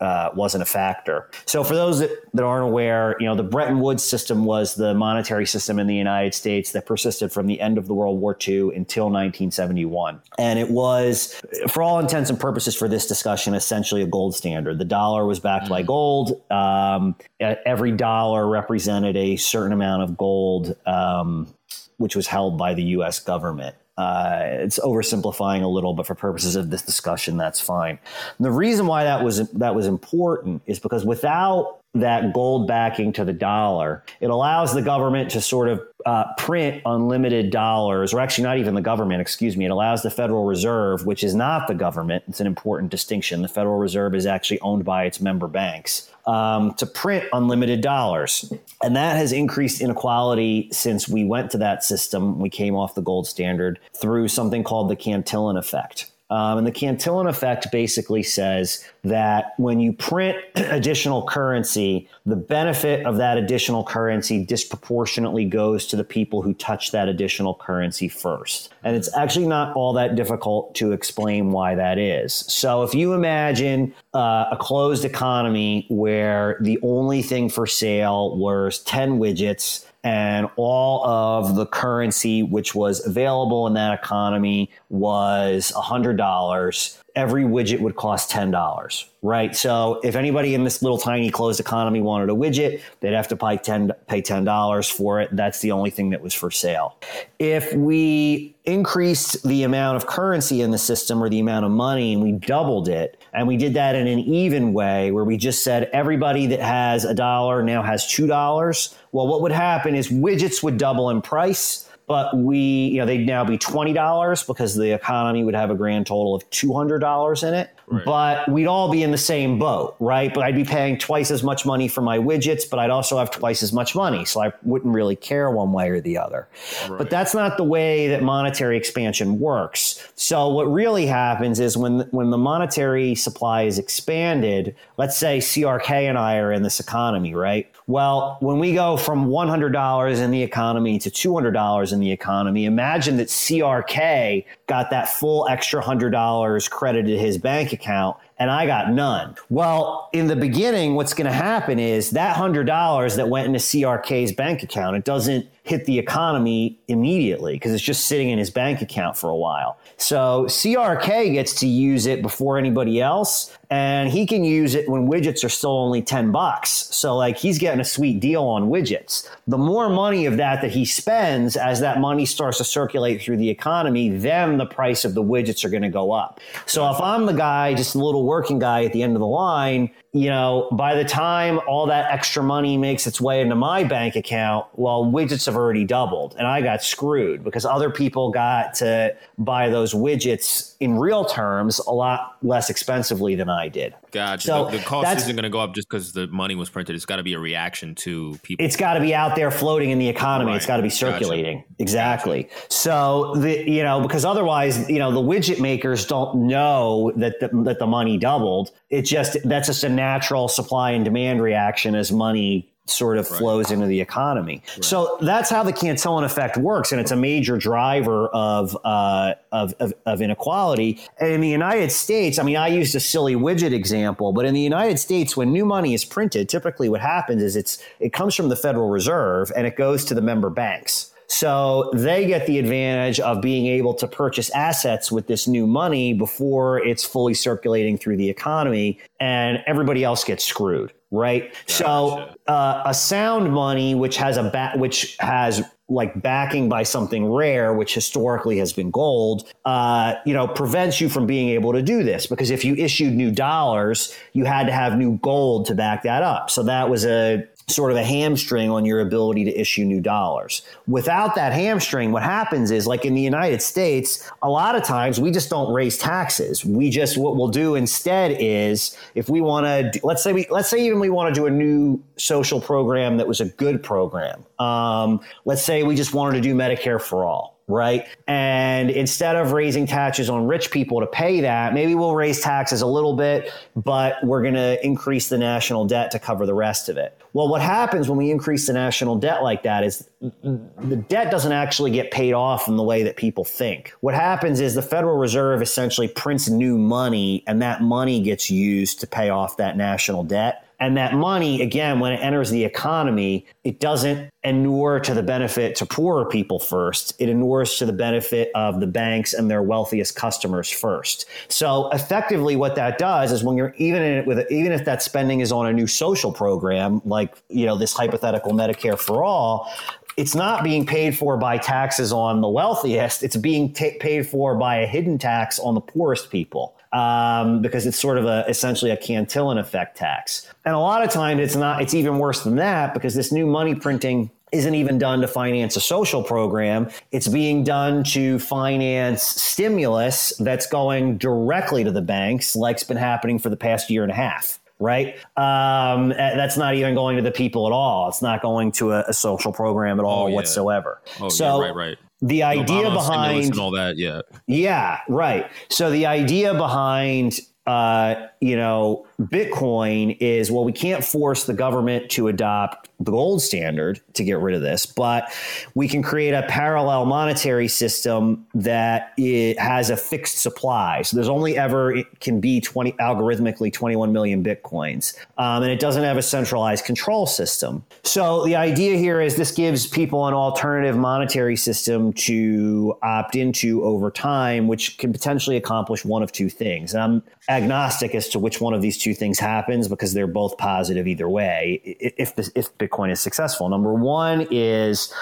[SPEAKER 6] uh, wasn't a factor. So for those that, that aren't aware, you know, the Bretton Woods system was the monetary system in the United States that persisted from the end of the World War II until 1971. And it was, for all intents and purposes for this discussion, essentially a gold standard. The dollar was backed by gold. Um, every dollar represented a certain amount of gold, um, which was held by the U.S. government. Uh, it's oversimplifying a little, but for purposes of this discussion, that's fine. And the reason why that was that was important is because without that gold backing to the dollar, it allows the government to sort of uh, print unlimited dollars, or actually not even the government, excuse me. It allows the Federal Reserve, which is not the government. It's an important distinction. The Federal Reserve is actually owned by its member banks. Um, to print unlimited dollars. And that has increased inequality since we went to that system. We came off the gold standard through something called the Cantillon effect. Um, and the Cantillon effect basically says that when you print additional currency, the benefit of that additional currency disproportionately goes to the people who touch that additional currency first. And it's actually not all that difficult to explain why that is. So if you imagine uh, a closed economy where the only thing for sale was 10 widgets, and all of the currency which was available in that economy was $100 every widget would cost $10 right? So if anybody in this little tiny closed economy wanted a widget they'd have to pay 10 pay $10 for it. That's the only thing that was for sale. If we increased the amount of currency in the system or the amount of money and we doubled it and we did that in an even way where we just said everybody that has a dollar now has two dollars. Well what would happen is widgets would double in price but we, you know, they'd now be twenty dollars because the economy would have a grand total of two hundred dollars in it.
[SPEAKER 5] Right.
[SPEAKER 6] But we'd all be in the same boat, right? But I'd be paying twice as much money for my widgets, but I'd also have twice as much money, so I wouldn't really care one way or the other. But that's not the way that monetary expansion works. So what really happens is when when the monetary supply is expanded, let's say CRK and I are in this economy, right? Well, when we go from $100 in the economy to $200 in the economy, imagine that CRK got that full extra $100 credited to his bank account and I got none. Well, in the beginning, what's going to happen is that $100 that went into CRK's bank account, it doesn't hit the economy immediately because it's just sitting in his bank account for a while. So CRK gets to use it before anybody else and he can use it when widgets are still only 10 bucks. So like he's getting a sweet deal on widgets. The more money of that that he spends as that money starts to circulate through the economy, then the price of the widgets are going to go up. So if I'm the guy, just a little working guy at the end of the line, you know, by the time all that extra money makes its way into my bank account, well, widgets have already doubled and I got screwed because other people got to buy those widgets in real terms a lot less expensively than I did.
[SPEAKER 5] Gotcha.
[SPEAKER 6] So
[SPEAKER 5] the, the cost isn't going to go up just because the money was printed. It's got to be a reaction to people.
[SPEAKER 6] It's got to be out there floating in the economy. It's got to be
[SPEAKER 5] Gotcha.
[SPEAKER 6] circulating. Exactly. So the you know because otherwise you know the widget makers don't know that the, that the money doubled. It just that's just a natural supply and demand reaction as money sort of flows into the economy. So that's how the Cantillon effect works, and it's a major driver of, uh, of, of of inequality. And in the United States, I mean, I used a silly widget example, but in the United States, when new money is printed, typically what happens is it's it comes from the Federal Reserve and it goes to the member banks. So they get the advantage of being able to purchase assets with this new money before it's fully circulating through the economy, and everybody else gets screwed, right? So uh, a sound money, which has a ba- which has like backing by something rare, which historically has been gold, uh, you know, prevents you from being able to do this because if you issued new dollars, you had to have new gold to back that up. So that was a sort of a hamstring on your ability to issue new dollars. Without that hamstring, what happens is like in the United States, a lot of times we just don't raise taxes. We just what we'll do instead is if we want to let's say we let's say even we want to do a new social program that was a good program. Um, let's say we just wanted to do Medicare for all right? And instead of raising taxes on rich people to pay that, maybe we'll raise taxes a little bit, but we're going to increase the national debt to cover the rest of it. Well, what happens when we increase the national debt like that is the debt doesn't actually get paid off in the way that people think. What happens is the Federal Reserve essentially prints new money, and that money gets used to pay off that national debt. And that money, again, when it enters the economy, it doesn't inure to the benefit to poorer people first. It inures to the benefit of the banks and their wealthiest customers first. So effectively, what that does is when you're even in it with even if that spending is on a new social program, like you know this hypothetical Medicare for all, it's not being paid for by taxes on the wealthiest. It's being ta paid for by a hidden tax on the poorest people um, because it's sort of a essentially a Cantillon effect tax. And a lot of times it's not. It's even worse than that because this new money printing isn't even done to finance a social program. It's being done to finance stimulus that's going directly to the banks, like's been happening for the past year and a half. Right. Um, that's not even going to the people at all. It's not going to a, a social program at all
[SPEAKER 5] Oh, yeah.
[SPEAKER 6] whatsoever.
[SPEAKER 5] oh,
[SPEAKER 6] so
[SPEAKER 5] yeah, right, right.
[SPEAKER 6] The idea
[SPEAKER 5] Obama
[SPEAKER 6] behind
[SPEAKER 5] and all that, yeah.
[SPEAKER 6] yeah, right. So the idea behind uh, you know Bitcoin is well, we can't force the government to adopt the gold standard to get rid of this, but we can create a parallel monetary system that it has a fixed supply. So there's only ever it can be 20 algorithmically 21 million bitcoins, um, and it doesn't have a centralized control system. So the idea here is this gives people an alternative monetary system to opt into over time, which can potentially accomplish one of two things. And I'm agnostic as to which one of these two things happens because they're both positive either way. If if Bitcoin is successful, number one is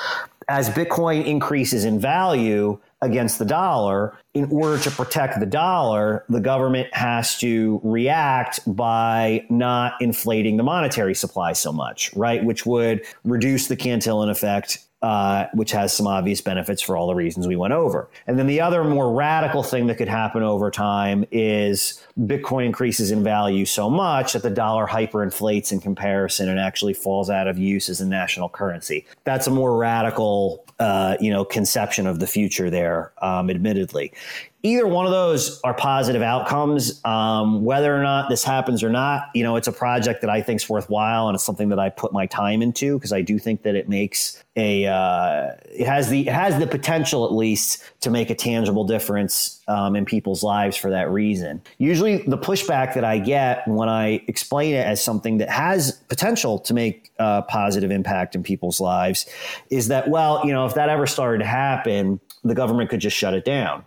[SPEAKER 6] as Bitcoin increases in value against the dollar, in order to protect the dollar, the government has to react by not inflating the monetary supply so much, right? Which would reduce the Cantillon effect uh, which has some obvious benefits for all the reasons we went over. And then the other more radical thing that could happen over time is Bitcoin increases in value so much that the dollar hyperinflates in comparison and actually falls out of use as a national currency. That's a more radical, uh, you know, conception of the future there, um, admittedly either one of those are positive outcomes. Um, whether or not this happens or not, you know, it's a project that I think is worthwhile, and it's something that I put my time into because I do think that it makes a uh, it has the it has the potential at least to make a tangible difference um, in people's lives for that reason. Usually, the pushback that I get when I explain it as something that has potential to make a positive impact in people's lives is that well, you know, if that ever started to happen, the government could just shut it down.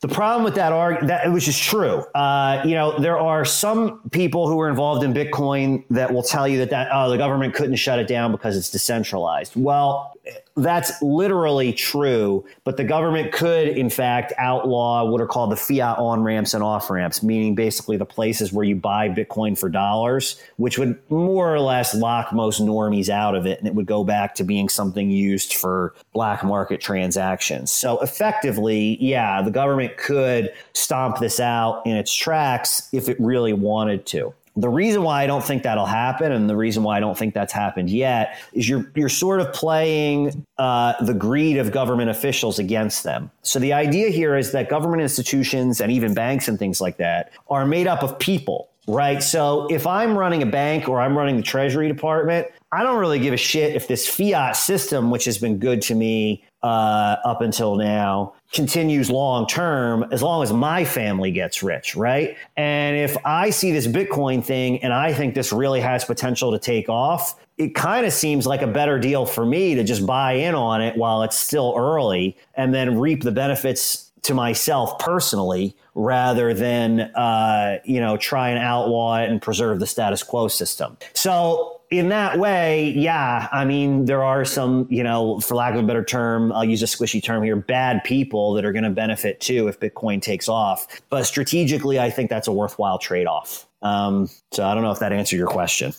[SPEAKER 6] The problem with that argument, that which is true, uh, you know, there are some people who are involved in Bitcoin that will tell you that that oh, the government couldn't shut it down because it's decentralized. Well, that's literally true, but the government could, in fact, outlaw what are called the fiat on ramps and off ramps, meaning basically the places where you buy Bitcoin for dollars, which would more or less lock most normies out of it. And it would go back to being something used for black market transactions. So effectively, yeah, the government could stomp this out in its tracks if it really wanted to. The reason why I don't think that'll happen, and the reason why I don't think that's happened yet, is you're you're sort of playing uh, the greed of government officials against them. So the idea here is that government institutions and even banks and things like that are made up of people right? So if I'm running a bank or I'm running the Treasury Department, I don't really give a shit if this fiat system, which has been good to me uh, up until now, continues long term as long as my family gets rich, right? And if I see this Bitcoin thing and I think this really has potential to take off, it kind of seems like a better deal for me to just buy in on it while it's still early and then reap the benefits to myself personally rather than uh, you know try and outlaw it and preserve the status quo system. So in that way, yeah, I mean, there are some, you know, for lack of a better term, I'll use a squishy term here, bad people that are going to benefit too if Bitcoin takes off. But strategically, I think that's a worthwhile trade off. Um, so I don't know if that answered your question.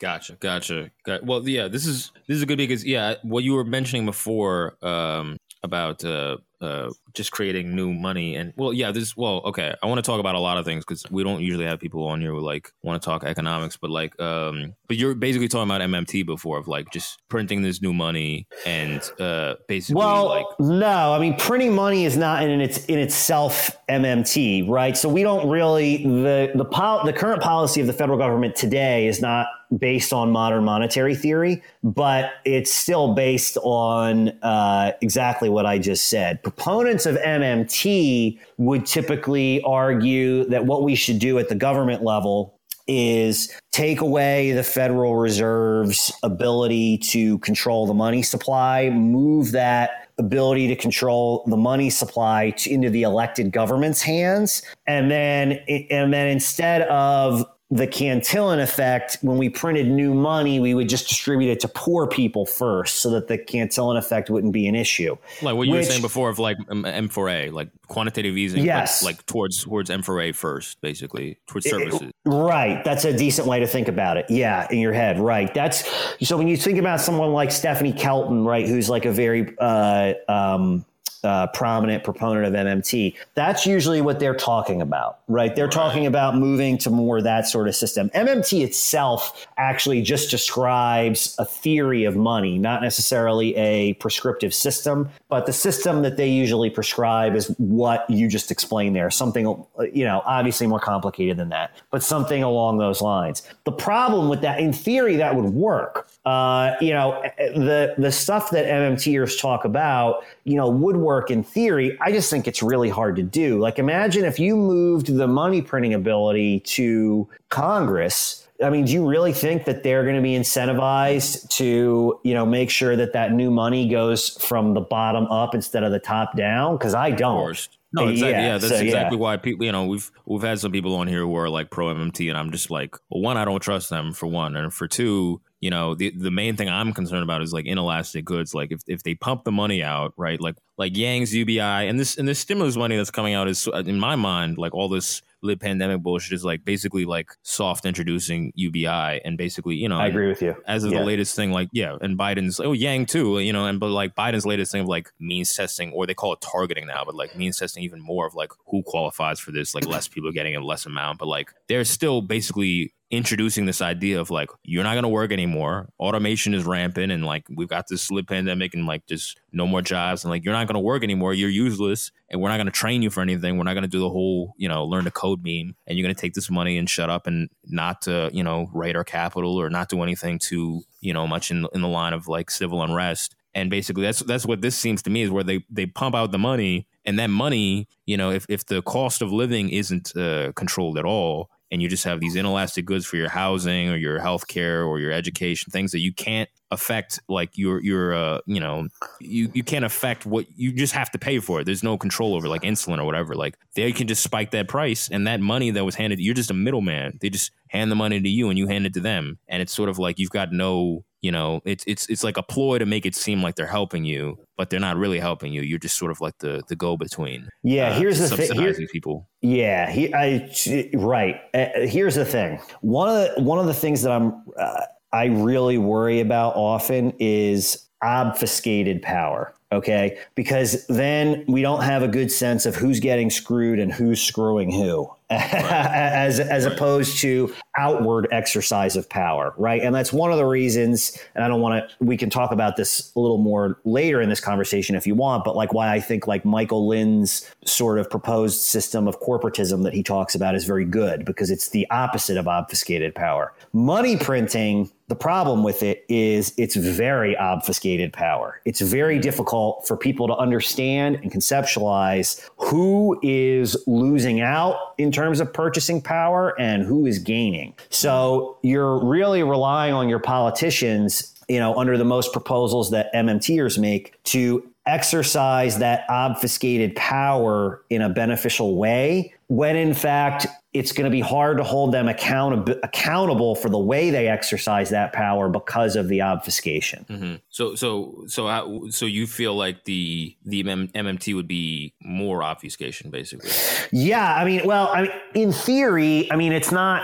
[SPEAKER 5] Gotcha, gotcha. Got, well, yeah, this is this is good because yeah, what you were mentioning before um, about uh, uh, just creating new money and well yeah this well okay i want to talk about a lot of things because we don't usually have people on here who like want to talk economics but like um but you're basically talking about mmt before of like just printing this new money and uh basically
[SPEAKER 6] well
[SPEAKER 5] like
[SPEAKER 6] no i mean printing money is not in its in itself mmt right so we don't really the the pol- the current policy of the federal government today is not based on modern monetary theory, but it's still based on uh, exactly what I just said. Proponents of MMT would typically argue that what we should do at the government level is take away the Federal Reserve's ability to control the money supply, move that ability to control the money supply to, into the elected government's hands, and then and then instead of the Cantillon effect, when we printed new money, we would just distribute it to poor people first so that the Cantillon effect wouldn't be an issue.
[SPEAKER 5] like what you were saying before of like um, M4A, like quantitative easing,
[SPEAKER 6] Yes.
[SPEAKER 5] like towards towards M4A first, basically towards services.
[SPEAKER 6] Right. That's a decent way to think about it. Yeah, in your head. Right. That's so when you think about someone like Stephanie Kelton, right, who's like a very uh, um, uh, prominent proponent of MMT, that's usually what they're talking about, right? They're talking about moving to more that sort of system. MMT itself actually just describes a theory of money, not necessarily a prescriptive system, but the system that they usually prescribe is what you just explained there. Something, you know, obviously more complicated than that, but something along those lines. The problem with that, in theory, that would work. Uh, you know, the the stuff that MMTers talk about, you know, would work in theory. I just think it's really hard to do. Like, imagine if you moved the money printing ability to Congress. I mean, do you really think that they're going to be incentivized to, you know, make sure that that new money goes from the bottom up instead of the top down? Because I don't.
[SPEAKER 5] No, exactly.
[SPEAKER 6] Yeah,
[SPEAKER 5] Yeah, that's
[SPEAKER 6] so, yeah.
[SPEAKER 5] exactly why people. You know, we've we've had some people on here who are like pro MMT, and I'm just like, well, one, I don't trust them for one, and for two, you know, the the main thing I'm concerned about is like inelastic goods. Like if if they pump the money out, right, like like Yang's UBI and this and this stimulus money that's coming out is uh, in my mind like all this lid pandemic bullshit is like basically like soft introducing UBI and basically you know
[SPEAKER 6] I agree with you.
[SPEAKER 5] as of
[SPEAKER 6] Yeah.
[SPEAKER 5] the latest thing, like yeah, and Biden's oh Yang too, you know, and but like Biden's latest thing of like means testing, or they call it targeting now, but like means testing even more of like who qualifies for this, like less people getting a less amount, but like they're still basically introducing this idea of like you're not going to work anymore. Automation is rampant, and like we've got this slip pandemic, and like just no more jobs, and like you're not going to work anymore. You're useless, and we're not going to train you for anything. We're not going to do the whole you know learn to code meme, and you're going to take this money and shut up and not to you know raid our capital or not do anything to you know much in in the line of like civil unrest. And basically, that's that's what this seems to me is where they they pump out the money, and that money, you know, if if the cost of living isn't uh, controlled at all, and you just have these inelastic goods for your housing or your healthcare or your education, things that you can't affect, like your your uh, you know, you you can't affect what you just have to pay for it. There's no control over like insulin or whatever. Like they can just spike that price, and that money that was handed, you're just a middleman. They just hand the money to you, and you hand it to them, and it's sort of like you've got no you know it's it's it's like a ploy to make it seem like they're helping you but they're not really helping you you're just sort of like the the go between
[SPEAKER 6] Yeah, here's the thing. Here,
[SPEAKER 5] people
[SPEAKER 6] Yeah, he, I, right. Uh, here's the thing. One of the one of the things that I'm uh, I really worry about often is obfuscated power. Okay, because then we don't have a good sense of who's getting screwed and who's screwing who, as as opposed to outward exercise of power, right? And that's one of the reasons. And I don't want to. We can talk about this a little more later in this conversation if you want. But like why I think like Michael Lind's sort of proposed system of corporatism that he talks about is very good because it's the opposite of obfuscated power. Money printing the problem with it is it's very obfuscated power. It's very difficult for people to understand and conceptualize who is losing out in terms of purchasing power and who is gaining. So you're really relying on your politicians, you know, under the most proposals that MMTers make to exercise that obfuscated power in a beneficial way when in fact it's going to be hard to hold them accountable accountable for the way they exercise that power because of the obfuscation.
[SPEAKER 5] Mm-hmm. So so so how, so you feel like the the MM, MMT would be more obfuscation, basically.
[SPEAKER 6] Yeah, I mean, well, I mean, in theory, I mean, it's not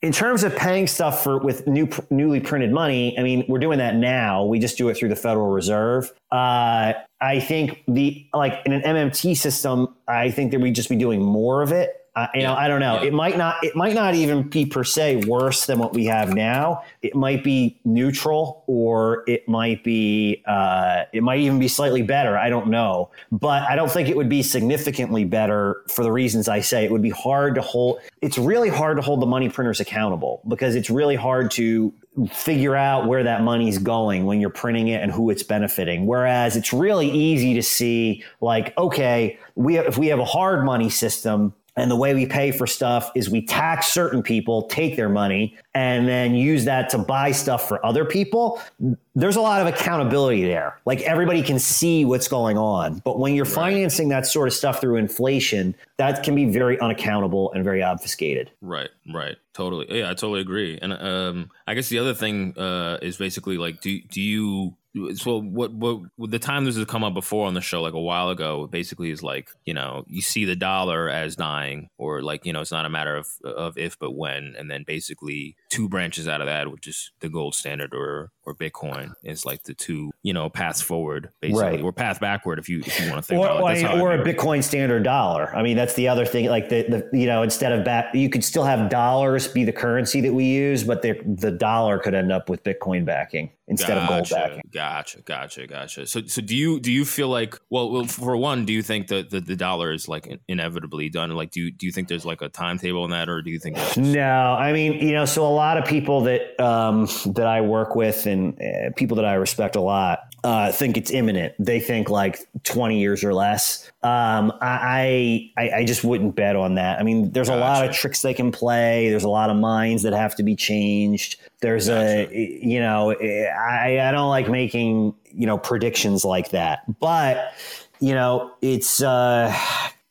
[SPEAKER 6] in terms of paying stuff for with new newly printed money. I mean, we're doing that now. We just do it through the Federal Reserve. Uh, I think the like in an MMT system, I think that we'd just be doing more of it. Uh, you know, I don't know. It might not. It might not even be per se worse than what we have now. It might be neutral, or it might be. Uh, it might even be slightly better. I don't know, but I don't think it would be significantly better for the reasons I say. It would be hard to hold. It's really hard to hold the money printers accountable because it's really hard to figure out where that money's going when you're printing it and who it's benefiting. Whereas it's really easy to see, like, okay, we if we have a hard money system and the way we pay for stuff is we tax certain people, take their money, and then use that to buy stuff for other people. There's a lot of accountability there. Like everybody can see what's going on. But when you're financing that sort of stuff through inflation, that can be very unaccountable and very obfuscated.
[SPEAKER 5] Right, right, totally. Yeah, I totally agree. And um, I guess the other thing uh, is basically like, do do you? So what? What? The time this has come up before on the show, like a while ago, basically is like you know you see the dollar as dying, or like you know it's not a matter of of if but when, and then basically two branches out of that, which is the gold standard or or Bitcoin, is like the two you know paths forward, basically,
[SPEAKER 6] Right.
[SPEAKER 5] or path backward if you if you want to think
[SPEAKER 6] or,
[SPEAKER 5] about it.
[SPEAKER 6] or,
[SPEAKER 5] That's how
[SPEAKER 6] or a. Bitcoin standard dollar. I mean, that's the other thing. Like the, the you know, instead of back, you could still have dollars be the currency that we use, but the the dollar could end up with Bitcoin backing instead of gold backing.
[SPEAKER 5] Gotcha, gotcha, gotcha. So, so do you do you feel like well, well for one, do you think that the, the dollar is like inevitably done? Like, do you do you think there's like a timetable on that, or do you think just,
[SPEAKER 6] No, I mean, you know, so a lot of people that um, that I work with and uh, people that I respect a lot uh, think it's imminent. They think like twenty years or less. Um, I, I I just wouldn't bet on that. I mean, there's a lot of tricks they can play. There's a lot of minds that have to be changed. There's a you know, I I don't like making you know predictions like that, but you know, it's. Uh,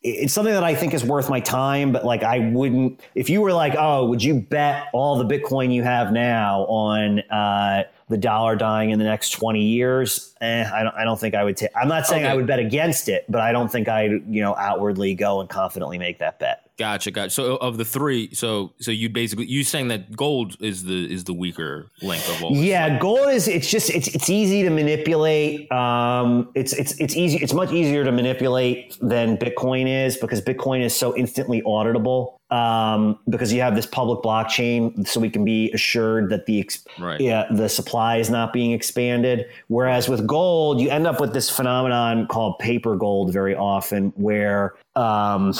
[SPEAKER 6] it's something that I think is worth my time, but like I wouldn't. If you were like, oh, would you bet all the Bitcoin you have now on uh, the dollar dying in the next twenty years? Eh, I don't. I don't think I would. take I'm not saying I would bet against it, but I don't think I, you know, outwardly go and confidently make that bet.
[SPEAKER 5] Gotcha, gotcha? So, of the three, so so you basically you saying that gold is the is the weaker link of all.
[SPEAKER 6] Yeah, gold is it's just it's it's easy to manipulate. Um, it's it's it's easy. It's much easier to manipulate than Bitcoin is because Bitcoin is so instantly auditable. um, because you have this public blockchain, so we can be assured that the ex-
[SPEAKER 5] Right.
[SPEAKER 6] yeah, the supply is not being expanded. Whereas with gold, you end up with this phenomenon called paper gold very often, where um,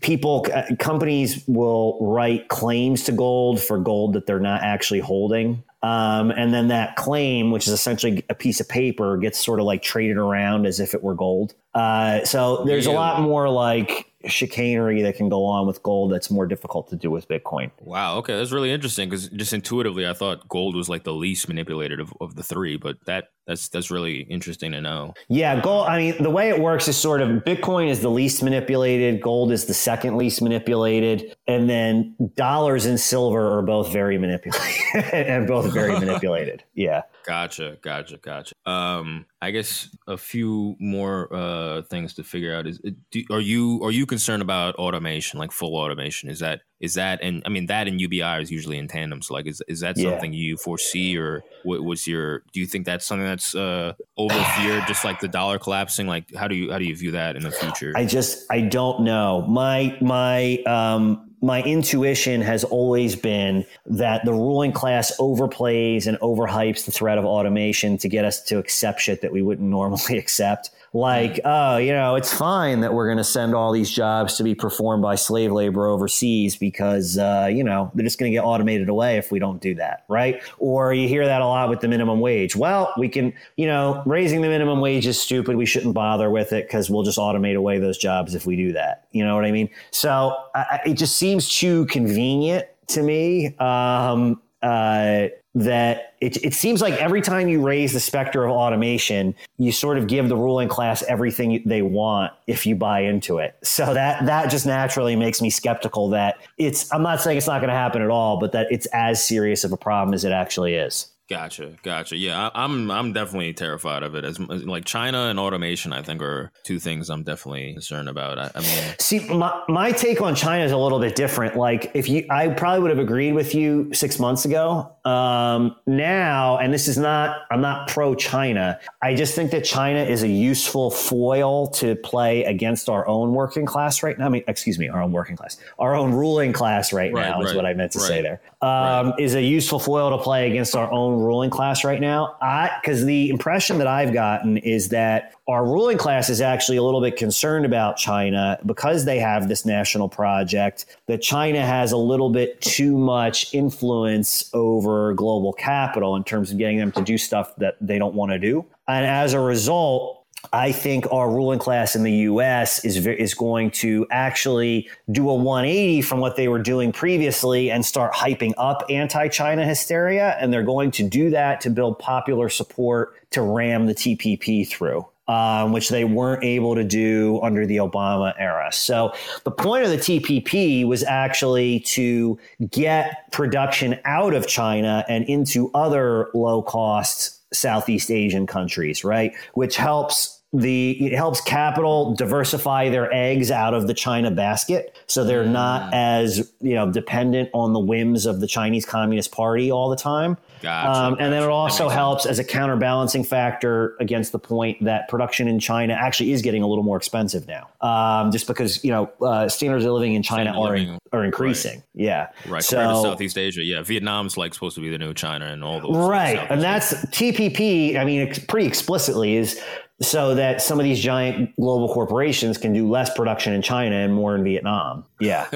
[SPEAKER 6] people, uh, companies will write claims to gold for gold that they're not actually holding. Um, and then that claim, which is essentially a piece of paper, gets sort of like traded around as if it were gold. Uh, so there's a lot more like chicanery that can go on with gold that's more difficult to do with Bitcoin.
[SPEAKER 5] Wow. Okay, that's really interesting because just intuitively, I thought gold was like the least manipulated of, of the three, but that that's that's really interesting to know.
[SPEAKER 6] Yeah, gold. I mean, the way it works is sort of Bitcoin is the least manipulated, gold is the second least manipulated, and then dollars and silver are both very manipulated and both very manipulated. Yeah.
[SPEAKER 5] Gotcha, gotcha, gotcha. Um, I guess a few more uh things to figure out is do, are you are you concerned about automation, like full automation? Is that is that and I mean that and UBI is usually in tandem. So like, is is that
[SPEAKER 6] Yeah.
[SPEAKER 5] something you foresee, or what was your? Do you think that's something that's uh over feared, just like the dollar collapsing? Like, how do you how do you view that in the future?
[SPEAKER 6] I just I don't know. My my um my intuition has always been that the ruling class overplays and overhypes the threat of automation to get us to accept shit that we wouldn't normally accept. Like, oh, you know, it's fine that we're going to send all these jobs to be performed by slave labor overseas because, uh, you know, they're just going to get automated away if we don't do that, right? Or you hear that a lot with the minimum wage. Well, we can, you know, raising the minimum wage is stupid. We shouldn't bother with it because we'll just automate away those jobs if we do that. You know what I mean? So I, it just seems too convenient to me. Um, uh, that it, it seems like every time you raise the specter of automation, you sort of give the ruling class everything they want if you buy into it. So that that just naturally makes me skeptical that it's. I'm not saying it's not going to happen at all, but that it's as serious of a problem as it actually is.
[SPEAKER 5] Gotcha, gotcha. Yeah, I, I'm I'm definitely terrified of it. As like China and automation, I think are two things I'm definitely concerned about. I, I mean,
[SPEAKER 6] See, my, my take on China is a little bit different. Like, if you, I probably would have agreed with you six months ago. Um, now, and this is not, I'm not pro China. I just think that China is a useful foil to play against our own working class right now. I mean, excuse me, our own working class, our own ruling class right,
[SPEAKER 5] Right,
[SPEAKER 6] now is what I meant to say
[SPEAKER 5] right,
[SPEAKER 6] there. Um, Is a useful foil to play against our own ruling class right now. I, because the impression that I've gotten is that our ruling class is actually a little bit concerned about China because they have this national project, that China has a little bit too much influence over global capital in terms of getting them to do stuff that they don't want to do. And as a result, I think our ruling class in the U.S. is is going to actually do a 180 from what they were doing previously and start hyping up anti-China hysteria, and they're going to do that to build popular support to ram the TPP through. Um, which they weren't able to do under the Obama era. So the point of the TPP was actually to get production out of China and into other low cost Southeast Asian countries, right? Which helps the it helps capital diversify their eggs out of the China basket, so they're not as you know dependent on the whims of the Chinese Communist Party all the time.
[SPEAKER 5] Gotcha,
[SPEAKER 6] um, and then it also helps as a counterbalancing factor against the point that production in China actually is getting a little more expensive now, um, just because you know uh, standards of living in China are
[SPEAKER 5] living,
[SPEAKER 6] are increasing. Yeah,
[SPEAKER 5] right
[SPEAKER 6] So-
[SPEAKER 5] compared to Southeast Asia, yeah, Vietnam's like supposed to be the new China and all those.
[SPEAKER 6] Right. And that's TPP, I mean, pretty explicitly is so that some of these giant global corporations can do less production in China and more in Vietnam. Yeah.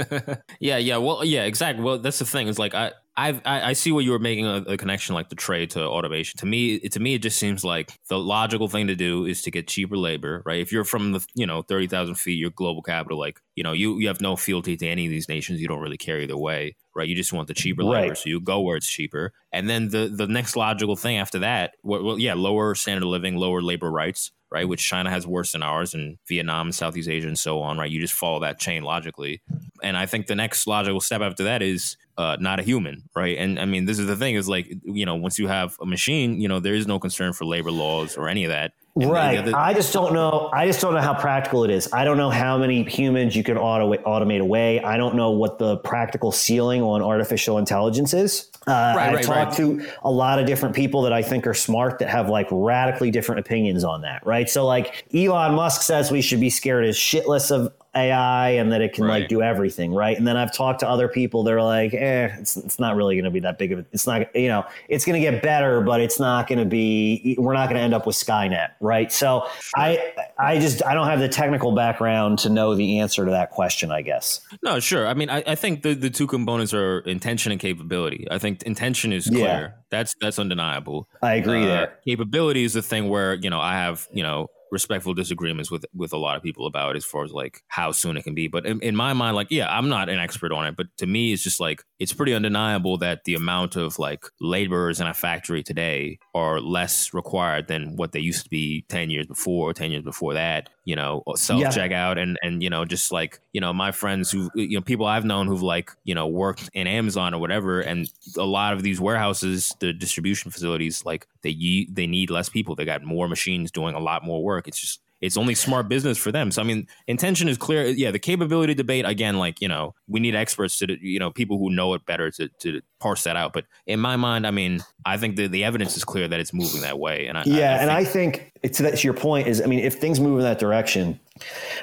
[SPEAKER 5] yeah, yeah. Well, yeah, exactly. Well, that's the thing. Is like I, I've, I, see what you were making a, a connection like the trade to automation. To me, it, to me, it just seems like the logical thing to do is to get cheaper labor, right? If you're from the, you know, thirty thousand feet, you're global capital. Like, you know, you you have no fealty to any of these nations. You don't really care either way, right? You just want the cheaper labor,
[SPEAKER 6] Right.
[SPEAKER 5] so you go where it's cheaper. And then the the next logical thing after that, well, well yeah, lower standard of living, lower labor rights. Right, which China has worse than ours, and Vietnam, Southeast Asia, and so on. Right, you just follow that chain logically, and I think the next logical step after that is uh, not a human, right? And I mean, this is the thing: is like you know, once you have a machine, you know, there is no concern for labor laws or any of that. And
[SPEAKER 6] Right.
[SPEAKER 5] the-
[SPEAKER 6] I just don't know. I just don't know how practical it is. I don't know how many humans you can auto- automate away. I don't know what the practical ceiling on artificial intelligence is. Uh, I've
[SPEAKER 5] right,
[SPEAKER 6] talked
[SPEAKER 5] right.
[SPEAKER 6] to a lot of different people that I think are smart that have like radically different opinions on that. Right. So like Elon Musk says we should be scared as shitless of AI and that it can
[SPEAKER 5] Right.
[SPEAKER 6] like do everything, right? And then I've talked to other people they're like, eh, it's it's not really going to be that big of a, it's not, you know, it's going to get better, but it's not going to be, we're not going to end up with Skynet, right? So I, I just, I don't have the technical background to know the answer to that question, I guess.
[SPEAKER 5] No, sure. I mean, I, I think the, the two components are intention and capability. I think intention is
[SPEAKER 6] Yeah.
[SPEAKER 5] clear. That's that's undeniable.
[SPEAKER 6] I agree
[SPEAKER 5] Uh,
[SPEAKER 6] there.
[SPEAKER 5] Capability is the thing where you know I have you know respectful disagreements with with a lot of people about as far as like how soon it can be. But in, in my mind, like yeah, I'm not an expert on it, but to me, it's just like it's pretty undeniable that the amount of like laborers in a factory today are less required than what they used to be ten years before, ten years before that. You know, self checkout and and you know just like you know my friends who you know people I've known who've like you know worked in Amazon or whatever, and a lot of these warehouses, the distribution facilities, like they they need less people. They got more machines doing a lot more work. It's just it's only smart business for them. So I mean, intention is clear. Yeah, the capability debate again, like you know, we need experts to you know people who know it better to to parse that out. But in my mind, I mean, I think the the evidence is clear that it's moving that way. And I,
[SPEAKER 6] Yeah,
[SPEAKER 5] I,
[SPEAKER 6] and I
[SPEAKER 5] think,
[SPEAKER 6] it's that's your point is I mean if things move in that direction,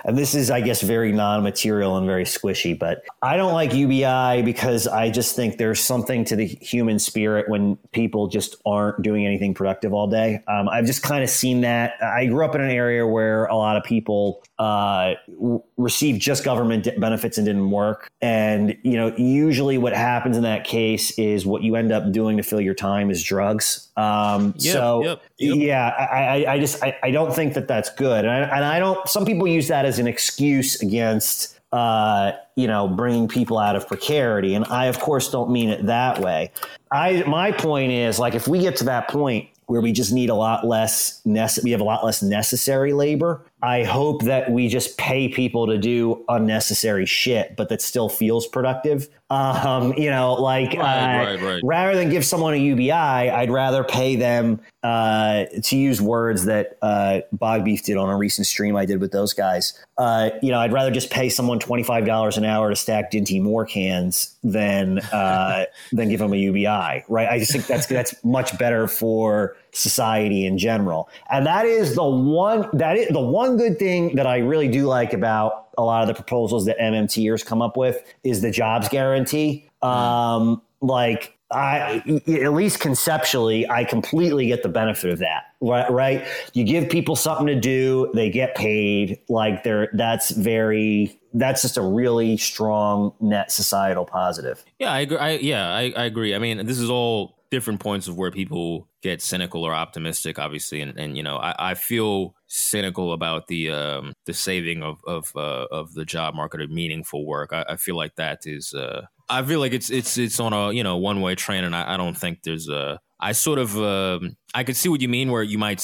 [SPEAKER 6] and this is I guess very non-material and very squishy, but I don't like UBI because I just think there's something to the human spirit when people just aren't doing anything productive all day. Um, I've just kind of seen that. I grew up in an area where a lot of people uh, received just government benefits and didn't work, and you know usually what happens in that case is what you end up doing to fill your time is drugs. Um,
[SPEAKER 5] Yep,
[SPEAKER 6] so
[SPEAKER 5] yep, yep.
[SPEAKER 6] yeah, I, I, I just I, I don't think that that's good, and I, and I don't. Some people use that as an excuse against uh, you know bringing people out of precarity, and I of course don't mean it that way. I my point is like if we get to that point where we just need a lot less nece- we have a lot less necessary labor. I hope that we just pay people to do unnecessary shit, but that still feels productive. Um, you know, like
[SPEAKER 5] Right,
[SPEAKER 6] uh,
[SPEAKER 5] right, right.
[SPEAKER 6] rather than give someone a UBI, I'd rather pay them uh, to use words that uh, Bog Beef did on a recent stream I did with those guys. Uh, you know, I'd rather just pay someone twenty five dollars an hour to stack Dinty Moore cans than uh, than give them a UBI. Right? I just think that's that's much better for society in general. And that is the one that is the one good thing that I really do like about a lot of the proposals that MMTers come up with is the jobs guarantee. Um, like I, at least conceptually, I completely get the benefit of that. Right, right. You give people something to do, they get paid. Like they're that's very that's just a really strong net societal positive.
[SPEAKER 5] Yeah, I agree. I, yeah, I, I agree. I mean, this is all different points of where people get cynical or optimistic, obviously, and, and you know, I, I feel cynical about the um, the saving of of uh, of the job market or meaningful work. I, I feel like that is. Uh, I feel like it's it's it's on a you know one way train, and I, I don't think there's a. I sort of um, I could see what you mean, where you might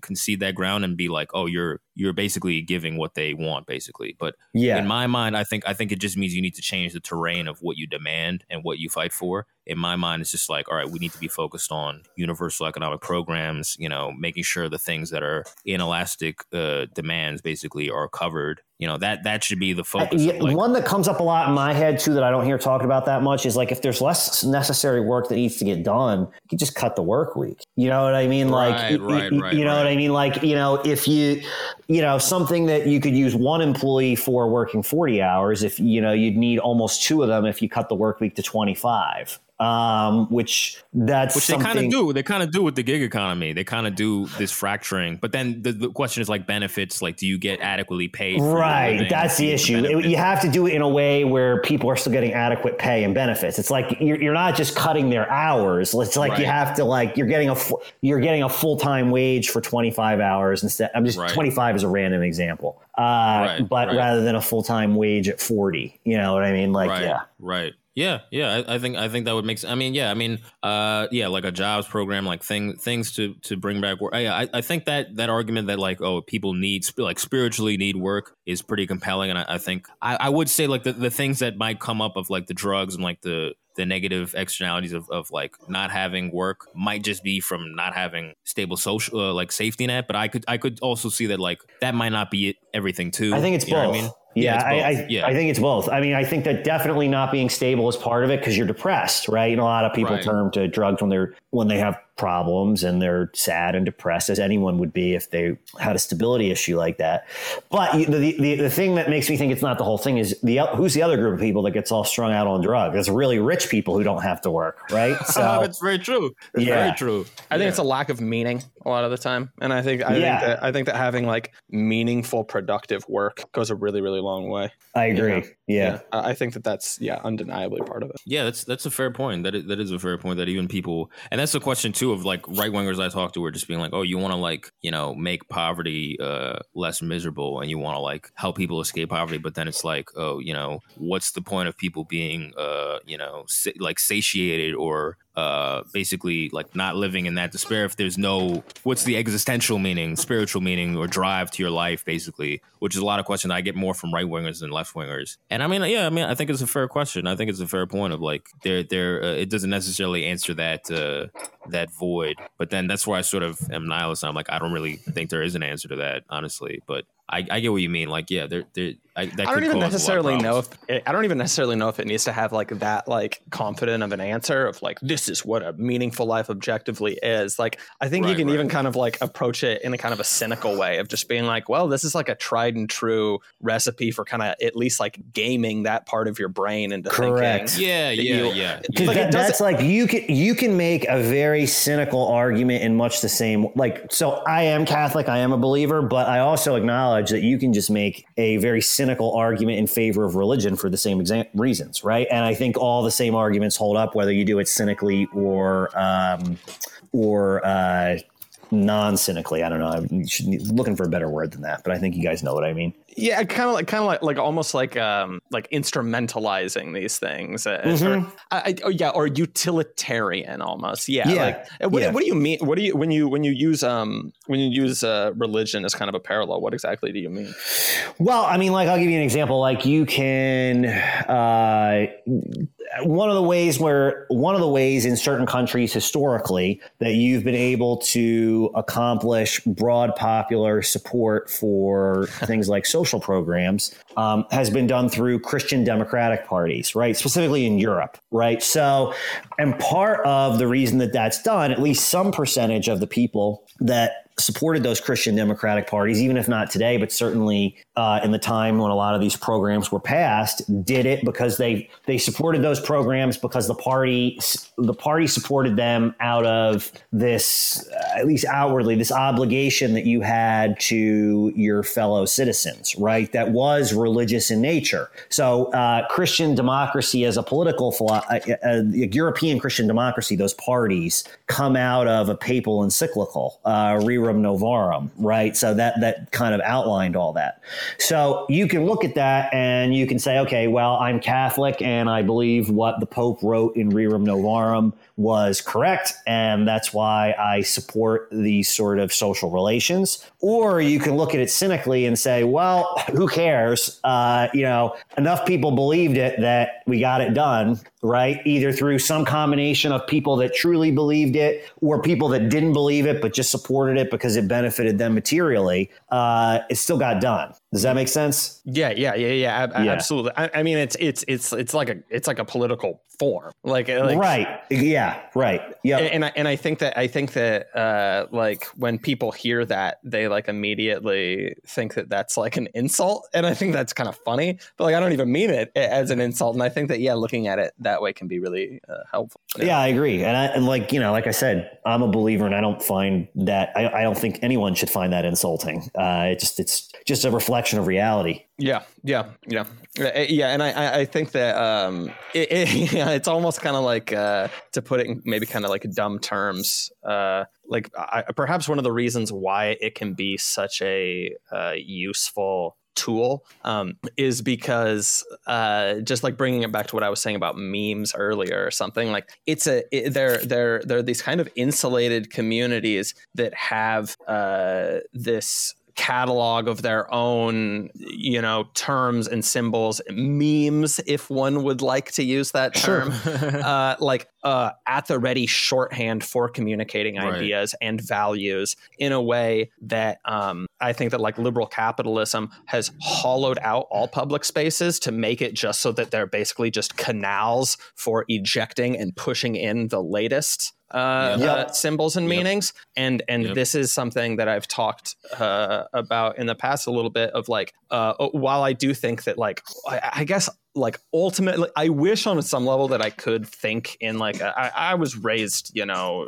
[SPEAKER 5] concede that ground and be like, oh, you're you're basically giving what they want, basically. But
[SPEAKER 6] Yeah.
[SPEAKER 5] in my mind, I think I think it just means you need to change the terrain of what you demand and what you fight for. In my mind, it's just like, all right, we need to be focused on universal economic programs. You know, making sure the things that are inelastic uh, demands basically are covered. You know, that that should be the focus.
[SPEAKER 6] Yeah,
[SPEAKER 5] of like,
[SPEAKER 6] one that comes up a lot in my head too that I don't hear talked about that much is like if there's less necessary work that needs to get done, you can just cut the work week. You know what I mean? Like,
[SPEAKER 5] Right,
[SPEAKER 6] y-
[SPEAKER 5] right,
[SPEAKER 6] y-
[SPEAKER 5] right,
[SPEAKER 6] you know what. I mean? Like, you know, if you, you know, something that you could use one employee for working 40 hours, if, you know, you'd need almost two of them if you cut the work week to 25. Um, which that's
[SPEAKER 5] which they kind of do. They kind of do with the gig economy. They kind of do this fracturing. But then the, the question is like benefits. Like, do you get adequately paid?
[SPEAKER 6] Right, that's the
[SPEAKER 5] Do you get
[SPEAKER 6] issue. It- you have to do it in a way where people are still getting adequate pay and benefits. It's like you're, you're not just cutting their hours. It's like you have to like you're getting a you're getting a full time wage for 25 hours instead. I'm just
[SPEAKER 5] Right.
[SPEAKER 6] 25 is a random example, uh,
[SPEAKER 5] Right,
[SPEAKER 6] but
[SPEAKER 5] right.
[SPEAKER 6] rather than a full time wage at 40. You know what I mean? Like
[SPEAKER 5] right,
[SPEAKER 6] yeah.
[SPEAKER 5] right. Yeah, yeah. I, I think I think that would make. sense. I mean, yeah. I mean, uh, yeah, like a jobs program, like thing things to to bring back work. Yeah, I, I think that that argument that like oh people need like spiritually need work is pretty compelling, and I, I think I, I would say like the, the things that might come up of like the drugs and like the the negative externalities of, of like not having work might just be from not having stable social uh, like safety net but i could i could also see that like that might not be everything too
[SPEAKER 6] I think it's
[SPEAKER 5] You
[SPEAKER 6] both.
[SPEAKER 5] I mean?
[SPEAKER 6] Yeah, I. I,
[SPEAKER 5] yeah
[SPEAKER 6] I think it's both. I mean, I think that definitely not being stable is part of it because you're depressed, right? And a lot of people
[SPEAKER 5] Right.
[SPEAKER 6] turn to drugs when they're when they have problems and they're sad and depressed as anyone would be if they had a stability issue like that. But the, the, the thing that makes me think it's not the whole thing is the who's the other group of people that gets all strung out on drugs? It's really rich people who don't have to work, right? So
[SPEAKER 5] that's very true. That's
[SPEAKER 6] Yeah.
[SPEAKER 5] very true.
[SPEAKER 1] I think it's a lack of meaning a lot of the time, and I think I
[SPEAKER 6] Yeah.
[SPEAKER 1] think that I think that having like meaningful, productive work goes a really, really long way.
[SPEAKER 6] I agree. Yeah.
[SPEAKER 1] I I think that that's yeah, undeniably part of it.
[SPEAKER 5] Yeah, that's that's a fair point. That is, that is a fair point. That even people, and that's the question too of like right wingers I talk to are just being like, oh, you want to like you know make poverty uh, less miserable, and you want to like help people escape poverty, but then it's like, oh, you know, what's the point of people being uh, you know sa- like satiated or uh, basically like not living in that despair if there's no what's the existential meaning, spiritual meaning, or drive to your life, basically, which is a lot of questions I get more from right wingers than left wingers. And I mean, yeah, I mean, I think it's a fair question. I think it's a fair point of like there, there, uh, it doesn't necessarily answer that uh, that void, but then that's where I sort of am nihilist. I'm like, I don't really think there is an answer to that, honestly, but. I, I get what you mean. Like, yeah, there, there. I, that
[SPEAKER 1] I don't even
[SPEAKER 5] cause a lot of
[SPEAKER 1] necessarily know
[SPEAKER 5] problems.
[SPEAKER 1] if I don't even necessarily know if it needs to have like that like confident of an answer of like this is what a meaningful life objectively is. Like I think you can
[SPEAKER 5] right.
[SPEAKER 1] even kind of like approach it in a kind of a cynical way of just being like, well, this is like a tried and true recipe for kind of at least like gaming that part of your brain into
[SPEAKER 6] Correct.
[SPEAKER 1] thinking.
[SPEAKER 5] Yeah, yeah,
[SPEAKER 1] you-
[SPEAKER 5] yeah.
[SPEAKER 6] Because
[SPEAKER 1] Like,
[SPEAKER 6] that, that's like you can you can make a very cynical argument in much the same like so I am Catholic I am a believer but I also acknowledge that you can just make a very cynical argument in favor of religion for the same reasons right? And I think all the same arguments hold up whether you do it cynically or um, or uh, non-cynically I don't know I'm should- looking for a better word than that but I think you guys know what I mean
[SPEAKER 1] Yeah, kind of like, kind of like, like almost like, um, like instrumentalizing these things. uh, or- I, I, oh, yeah, or utilitarian almost. Yeah.
[SPEAKER 6] Yeah,
[SPEAKER 1] Like, uh, what,
[SPEAKER 6] yeah.
[SPEAKER 1] what do you mean? What do you when you when you use um when you use uh, religion as kind of a parallel? What exactly do you mean?
[SPEAKER 6] Well, I mean, like I'll give you an example. Like you can, uh, one of the ways where one of the ways in certain countries historically that you've been able to accomplish broad popular support for things like social programs um, has been done through Christian democratic parties, right? Specifically in Europe, right? So, and part of the reason that that's done, at least some percentage of the people that supported those Christian democratic parties, even if not today, but certainly uh, in the time when a lot of these programs were passed, did it because they they supported those programs because the party the party supported them out of this uh, at least outwardly this obligation that you had to your fellow citizens, right? That was religious in nature. So uh, Christian democracy as a political philo- uh, uh, European Christian democracy, those parties come out of a papal encyclical, uh, Rerum Novarum, right? So that that kind of outlined all that. So you can look at that and you can say, okay, well, I'm Catholic and I believe what the Pope wrote in Rerum Novarum was correct, and that's why I support these sort of social relations. Or you can look at it cynically and say, well, who cares? Uh, you know, enough people believed it that we got it done, right? Either through some combination of people that truly believed it or people that didn't believe it but just supported it because it benefited them materially. Uh, it still got done. Does that make sense?
[SPEAKER 1] Yeah, yeah, yeah, yeah, ab-
[SPEAKER 6] Yeah.
[SPEAKER 1] absolutely. I, I mean, it's it's it's it's like a it's like a political form, like, like
[SPEAKER 6] right. Yeah. Right. Yeah.
[SPEAKER 1] and, and I and I think that I think that uh, like when people hear that they like immediately think that that's like an insult, and I think that's kind of funny. But like I don't even mean it as an insult, and I think that yeah, looking at it that way can be really uh, helpful.
[SPEAKER 6] Yeah, I agree, and I, and like you know, like I said, I'm a believer, and I don't find that I, I don't think anyone should find that insulting. Uh, it just it's just a reflection of reality.
[SPEAKER 1] Yeah, yeah, yeah, Uh, yeah, and I, I- think that um, it, it, it's almost kind of like uh, to put it in maybe kind of like dumb terms. Uh, like I, perhaps one of the reasons why it can be such a uh, useful tool um, is because uh, just like bringing it back to what I was saying about memes earlier or something like it's a it, they're they're they're these kind of insulated communities that have uh, this catalog of their own you know terms and symbols memes if one would like to use that term. Uh, like uh, at the ready shorthand for communicating
[SPEAKER 5] Right.
[SPEAKER 1] ideas and values in a way that um, I think that like liberal capitalism has hollowed out all public spaces to make it just so that they're basically just canals for ejecting and pushing in the latest uh,
[SPEAKER 6] Yep.
[SPEAKER 1] uh, symbols and meanings, and and
[SPEAKER 5] Yep.
[SPEAKER 1] this is something that I've talked uh, about in the past a little bit. Of like, uh, while I do think that, like, I, I guess, like, ultimately, I wish on some level that I could think in like, I, was raised, you know,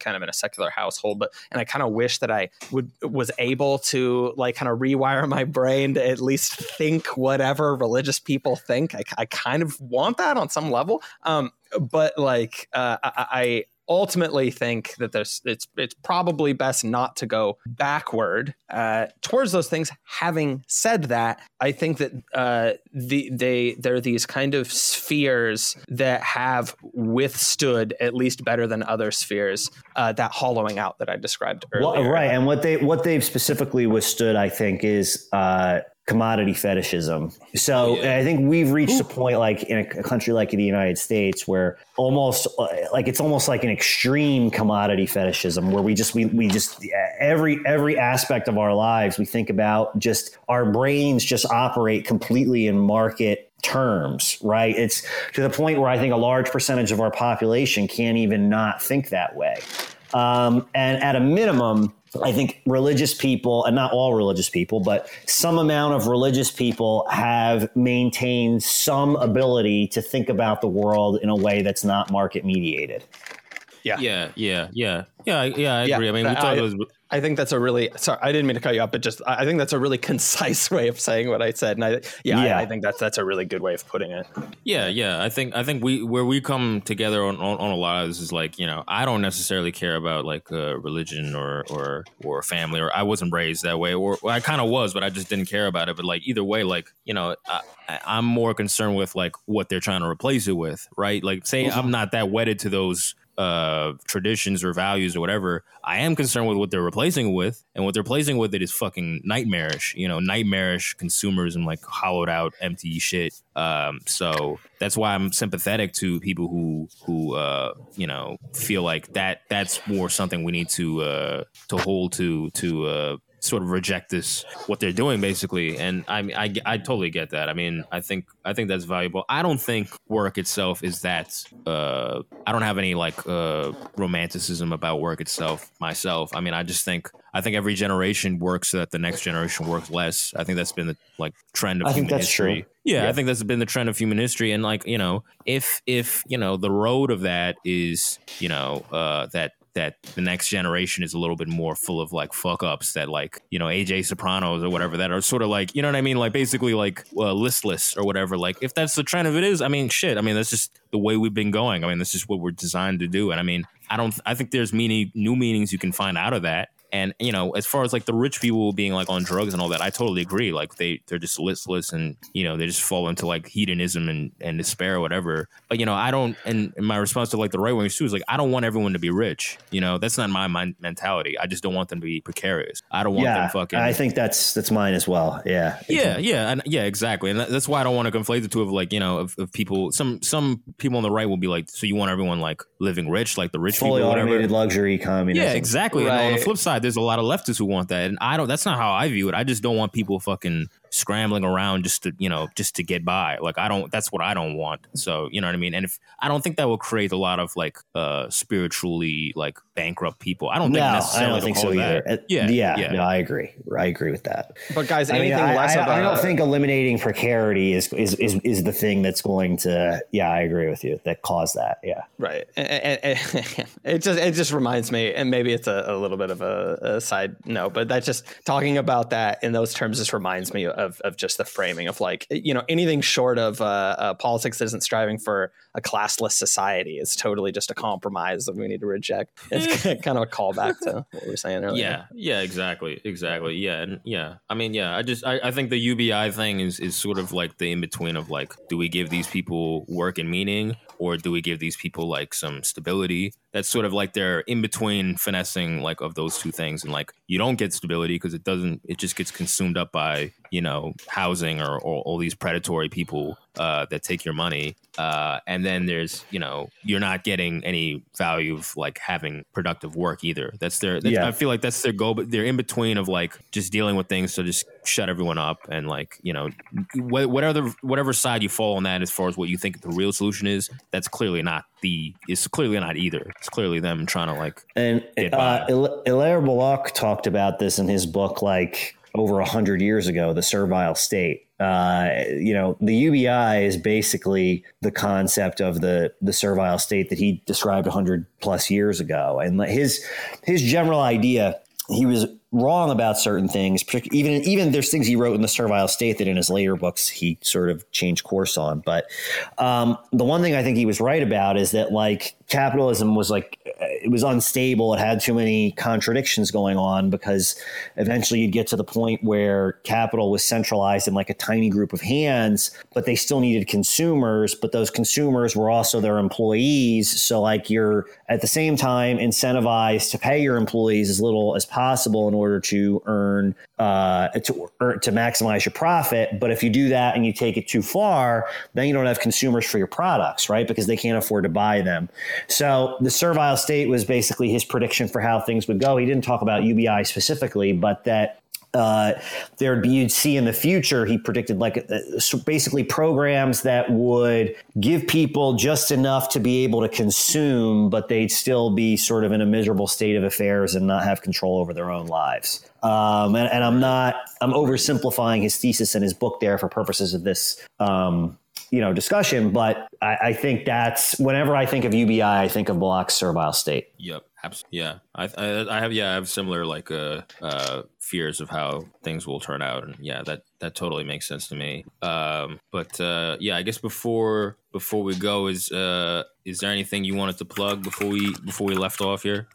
[SPEAKER 1] kind of in a secular household, but and I kind of wish that I would was able to like kind of rewire my brain to at least think whatever religious people think. I, I kind of want that on some level. Um, but like uh, I ultimately think that there's it's it's probably best not to go backward uh, towards those things. Having said that, I think that uh, the they they're these kind of spheres that have withstood at least better than other spheres uh, that hollowing out that I described earlier.
[SPEAKER 6] Well, right, and what they what they've specifically withstood, I think, is uh, commodity fetishism. So
[SPEAKER 5] Yeah.
[SPEAKER 6] I think we've reached a point, like in a, a country like the United States, where almost like it's almost like an extreme commodity fetishism, where we just we we just every every aspect of our lives we think about just our brains just operate completely in market terms, right? It's to the point where I think a large percentage of our population can't even not think that way. Um, and at a minimum, I think religious people, and not all religious people, but some amount of religious people have maintained some ability to think about the world in a way that's not market mediated.
[SPEAKER 1] Yeah.
[SPEAKER 5] Yeah, yeah, yeah, yeah, I- yeah. I
[SPEAKER 1] Yeah,
[SPEAKER 5] agree. I mean, we
[SPEAKER 1] I-
[SPEAKER 5] talked about this-
[SPEAKER 1] I think that's a really sorry. I didn't mean to cut you up, but just I I think that's a really concise way of saying what I said, and I yeah,
[SPEAKER 6] Yeah.
[SPEAKER 1] I, I think that's that's a really good way of putting it.
[SPEAKER 5] Yeah, yeah. I think I think we where we come together on, on, on a lot of this is like you know I don't necessarily care about like uh, religion or or or family or I wasn't raised that way or, or I kind of was but I just didn't care about it. But like either way, like you know I, I- I'm more concerned with like what they're trying to replace it with, right? Like say I'm not that wedded to those uh traditions or values or whatever i am concerned with what they're replacing it with. And what they're replacing with it is fucking nightmarish you know nightmarish consumerism like hollowed out empty shit. Um so that's why i'm sympathetic to people who who uh you know feel like that that's more something we need to uh to hold to to uh sort of reject this what they're doing basically. And I, mean, I i totally get that. I mean i think i think that's valuable. I don't think work itself is that uh i don't have any like uh romanticism about work itself myself. I mean i just think i think every generation works so that the next generation works less. I think that's been the like trend of
[SPEAKER 6] I think
[SPEAKER 5] human
[SPEAKER 6] that's
[SPEAKER 5] history
[SPEAKER 6] true.
[SPEAKER 5] yeah,
[SPEAKER 6] Yeah.
[SPEAKER 5] I think that's been the trend of human history, and like you know, if if you know the road of that is you know uh, that that the next generation is a little bit more full of like fuck ups that like you know AJ Sopranos or whatever that are sort of like you know what I mean, like basically like uh, listless or whatever. Like if that's the trend of it is, I mean, shit. I mean, that's just the way we've been going. I mean, that's just what we're designed to do. And I mean, I don't. I think there's meaning, new meanings you can find out of that. And you know, as far as like the rich people being like on drugs and all that, I totally agree. Like they they're just listless and you know they just fall into like hedonism and, and despair or whatever. But you know, I don't. And, and my response to like the right wingers too is like I don't want everyone to be rich. You know, that's not my mind mentality. I just don't want them to be precarious. I don't want
[SPEAKER 6] yeah,
[SPEAKER 5] them fucking.
[SPEAKER 6] I think that's that's mine as well. Yeah,
[SPEAKER 5] Yeah, yeah, and yeah, exactly, and that- that's why I don't want to conflate the two of like you know of, of people. Some some people on the right will be like, so you want everyone like living rich, like the rich
[SPEAKER 6] fully
[SPEAKER 5] people, or whatever.
[SPEAKER 6] automated luxury communism.
[SPEAKER 5] Yeah, exactly. And on the flip side, there's a lot of leftists who want that, and I don't. That's not how I view it. I just don't want people fucking scrambling around just to you know just to get by. Like I don't. That's what I don't want. So you know what I mean. And if I don't think that will create a lot of like uh spiritually like bankrupt people. I don't
[SPEAKER 6] No,
[SPEAKER 5] think
[SPEAKER 6] I
[SPEAKER 5] necessarily
[SPEAKER 6] don't think so either.
[SPEAKER 5] that. Yeah,
[SPEAKER 6] yeah,
[SPEAKER 5] yeah.
[SPEAKER 6] No, I agree. I agree with that.
[SPEAKER 1] But guys,
[SPEAKER 6] I, mean,
[SPEAKER 1] anything
[SPEAKER 6] I,
[SPEAKER 1] less
[SPEAKER 6] I-
[SPEAKER 1] of a
[SPEAKER 6] I don't think eliminating precarity is, is is is the thing that's going to. Yeah, I agree with you. That caused that. Yeah.
[SPEAKER 1] Right. It just it just reminds me, and maybe it's a, a little bit of a, a side note, but that just talking about that in those terms just reminds me of of just the framing of like you know anything short of uh, uh, politics that isn't striving for a classless society is totally just a compromise that we need to reject. It's kind of a callback to what we were saying earlier.
[SPEAKER 5] Yeah, yeah, exactly, exactly. Yeah, and yeah. I mean, yeah. I just I, I think the UBI thing is is sort of like the in between of like, do we give these people work and meaning, or do we give these people like some stability? That's sort of like they're in between finessing like of those two things, and like you don't get stability because it doesn't. It just gets consumed up by you know housing or, or all these predatory people uh, that take your money, uh, and then there's you know you're not getting any value of like having productive work either. That's their. That's,
[SPEAKER 6] Yeah.
[SPEAKER 5] I feel like that's their goal, but they're in between of like just dealing with things, so just shut everyone up and like you know wh- whatever whatever side you fall on that as far as what you think the real solution is. That's clearly not the. It's clearly not either. It's clearly them trying to like
[SPEAKER 6] And uh, Hilaire Belloc talked about this in his book, like over a hundred years ago, the servile state. Uh, you know, the UBI is basically the concept of the the servile state that he described a hundred plus years ago, and his his general idea. He was wrong about certain things. Even even there's things he wrote in the servile state that in his later books he sort of changed course on. But um, the one thing I think he was right about is that like capitalism was like it was unstable. It had too many contradictions going on because eventually you'd get to the point where capital was centralized in like a tiny group of hands, but they still needed consumers. But those consumers were also their employees. So like you're at the same time incentivized to pay your employees as little as possible in order to earn uh, to earn, to maximize your profit. But if you do that and you take it too far, then you don't have consumers for your products, right? Because they can't afford to buy them. So the servile state was basically his prediction for how things would go. He didn't talk about UBI specifically, but that uh, there'd be you'd see in the future. He predicted like uh, basically programs that would give people just enough to be able to consume, but they'd still be sort of in a miserable state of affairs and not have control over their own lives. Um, and, and I'm not I'm oversimplifying his thesis and his book there for purposes of this. Um, you know, discussion, but I, I think that's whenever I think of UBI, I think of Belloc's servile state.
[SPEAKER 5] Yep. Abs- yeah. I, I I have yeah I have similar like uh uh fears of how things will turn out and yeah that that totally makes sense to me. Um but uh yeah I guess before before we go is uh is there anything you wanted to plug before we before we left off here?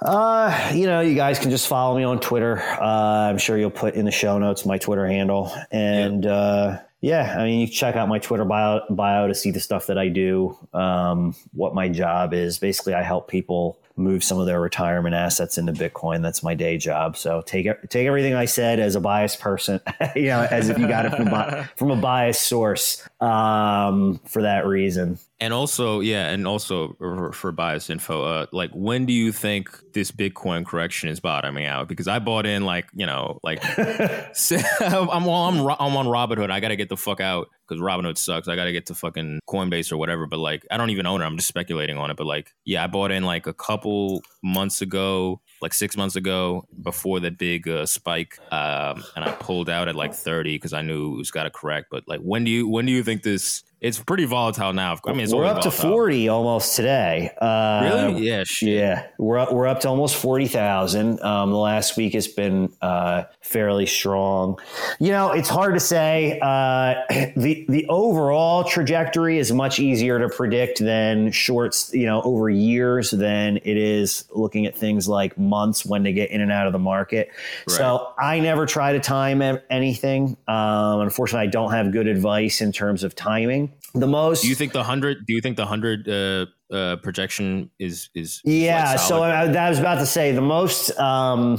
[SPEAKER 6] Uh, you know, you guys can just follow me on Twitter. Uh, I'm sure you'll put in the show notes my Twitter handle. And uh, yeah, I mean, you check out my Twitter bio, bio to see the stuff that I do, um, what my job is. Basically, I help people move some of their retirement assets into Bitcoin. That's my day job. So take take everything I said as a biased person, you know, as if you got it from, from a biased source um, for that reason.
[SPEAKER 5] And also, yeah, and also for, for bias info, uh, like when do you think this Bitcoin correction is bottoming out? Because I bought in like you know like I'm well, I'm Ro- I'm on Robinhood. I got to get the fuck out because Robinhood sucks. I got to get to fucking Coinbase or whatever. But like I don't even own it. I'm just speculating on it. But like yeah, I bought in like a couple months ago, like six months ago, before the big uh, spike, um, and I pulled out at like 30 because I knew it was got to correct. But like when do you when do you think this? It's pretty volatile now. I mean, it's
[SPEAKER 6] we're up to 40 almost today. Uh,
[SPEAKER 5] Really? Yeah, shit.
[SPEAKER 6] Yeah, we're up, we're up to almost forty thousand. Um, the last week has been uh, fairly strong. You know, it's hard to say. Uh, the the overall trajectory is much easier to predict than shorts. You know, over years than it is looking at things like months when they get in and out of the market. So I never try to time anything. Um, unfortunately, I don't have good advice in terms of timing. The most
[SPEAKER 5] Do you think the hundred? Do you think the hundred uh, uh, projection is is
[SPEAKER 6] Yeah,
[SPEAKER 5] like,
[SPEAKER 6] so? I, I was about to say the most um,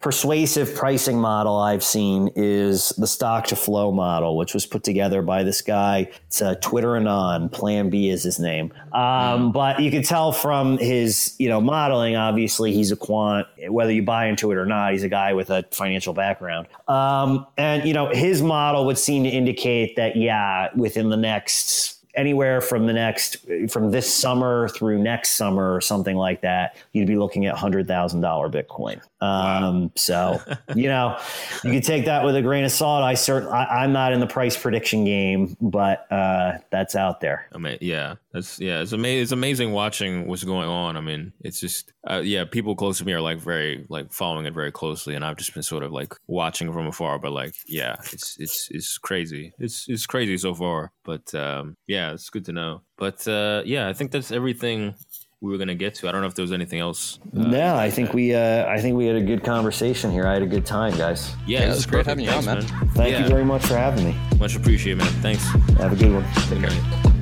[SPEAKER 6] persuasive pricing model I've seen is the stock to flow model, which was put together by this guy. It's uh, Twitter Anon. Plan B is his name. Um, but you can tell from his you know modeling, obviously he's a quant. Whether you buy into it or not, he's a guy with a financial background. Um, and you know his model would seem to indicate that yeah, within the next anywhere from the next from this summer through next summer or something like that you'd be looking at $100000 bitcoin um, so you know you can take that with a grain of salt i certainly i'm not in the price prediction game but uh, that's out there
[SPEAKER 5] I mean, yeah, that's yeah. It's amazing. It's amazing watching what's going on. I mean, it's just uh, yeah. People close to me are like very like following it very closely, and I've just been sort of like watching from afar. But like, yeah, it's it's it's crazy. It's it's crazy so far. But um, yeah, it's good to know. But uh, yeah, I think that's everything we were gonna get to. I don't know if there was anything else. Uh,
[SPEAKER 6] no i think we uh, i think we had a good conversation here i had a good time guys
[SPEAKER 5] yeah,
[SPEAKER 1] Yeah, it was
[SPEAKER 5] is
[SPEAKER 1] great having you on,
[SPEAKER 5] Thanks,
[SPEAKER 1] man.
[SPEAKER 6] thank
[SPEAKER 5] Yeah.
[SPEAKER 6] you very much for having me
[SPEAKER 5] Much appreciated, man. Thanks.
[SPEAKER 6] have a good one
[SPEAKER 5] Take care.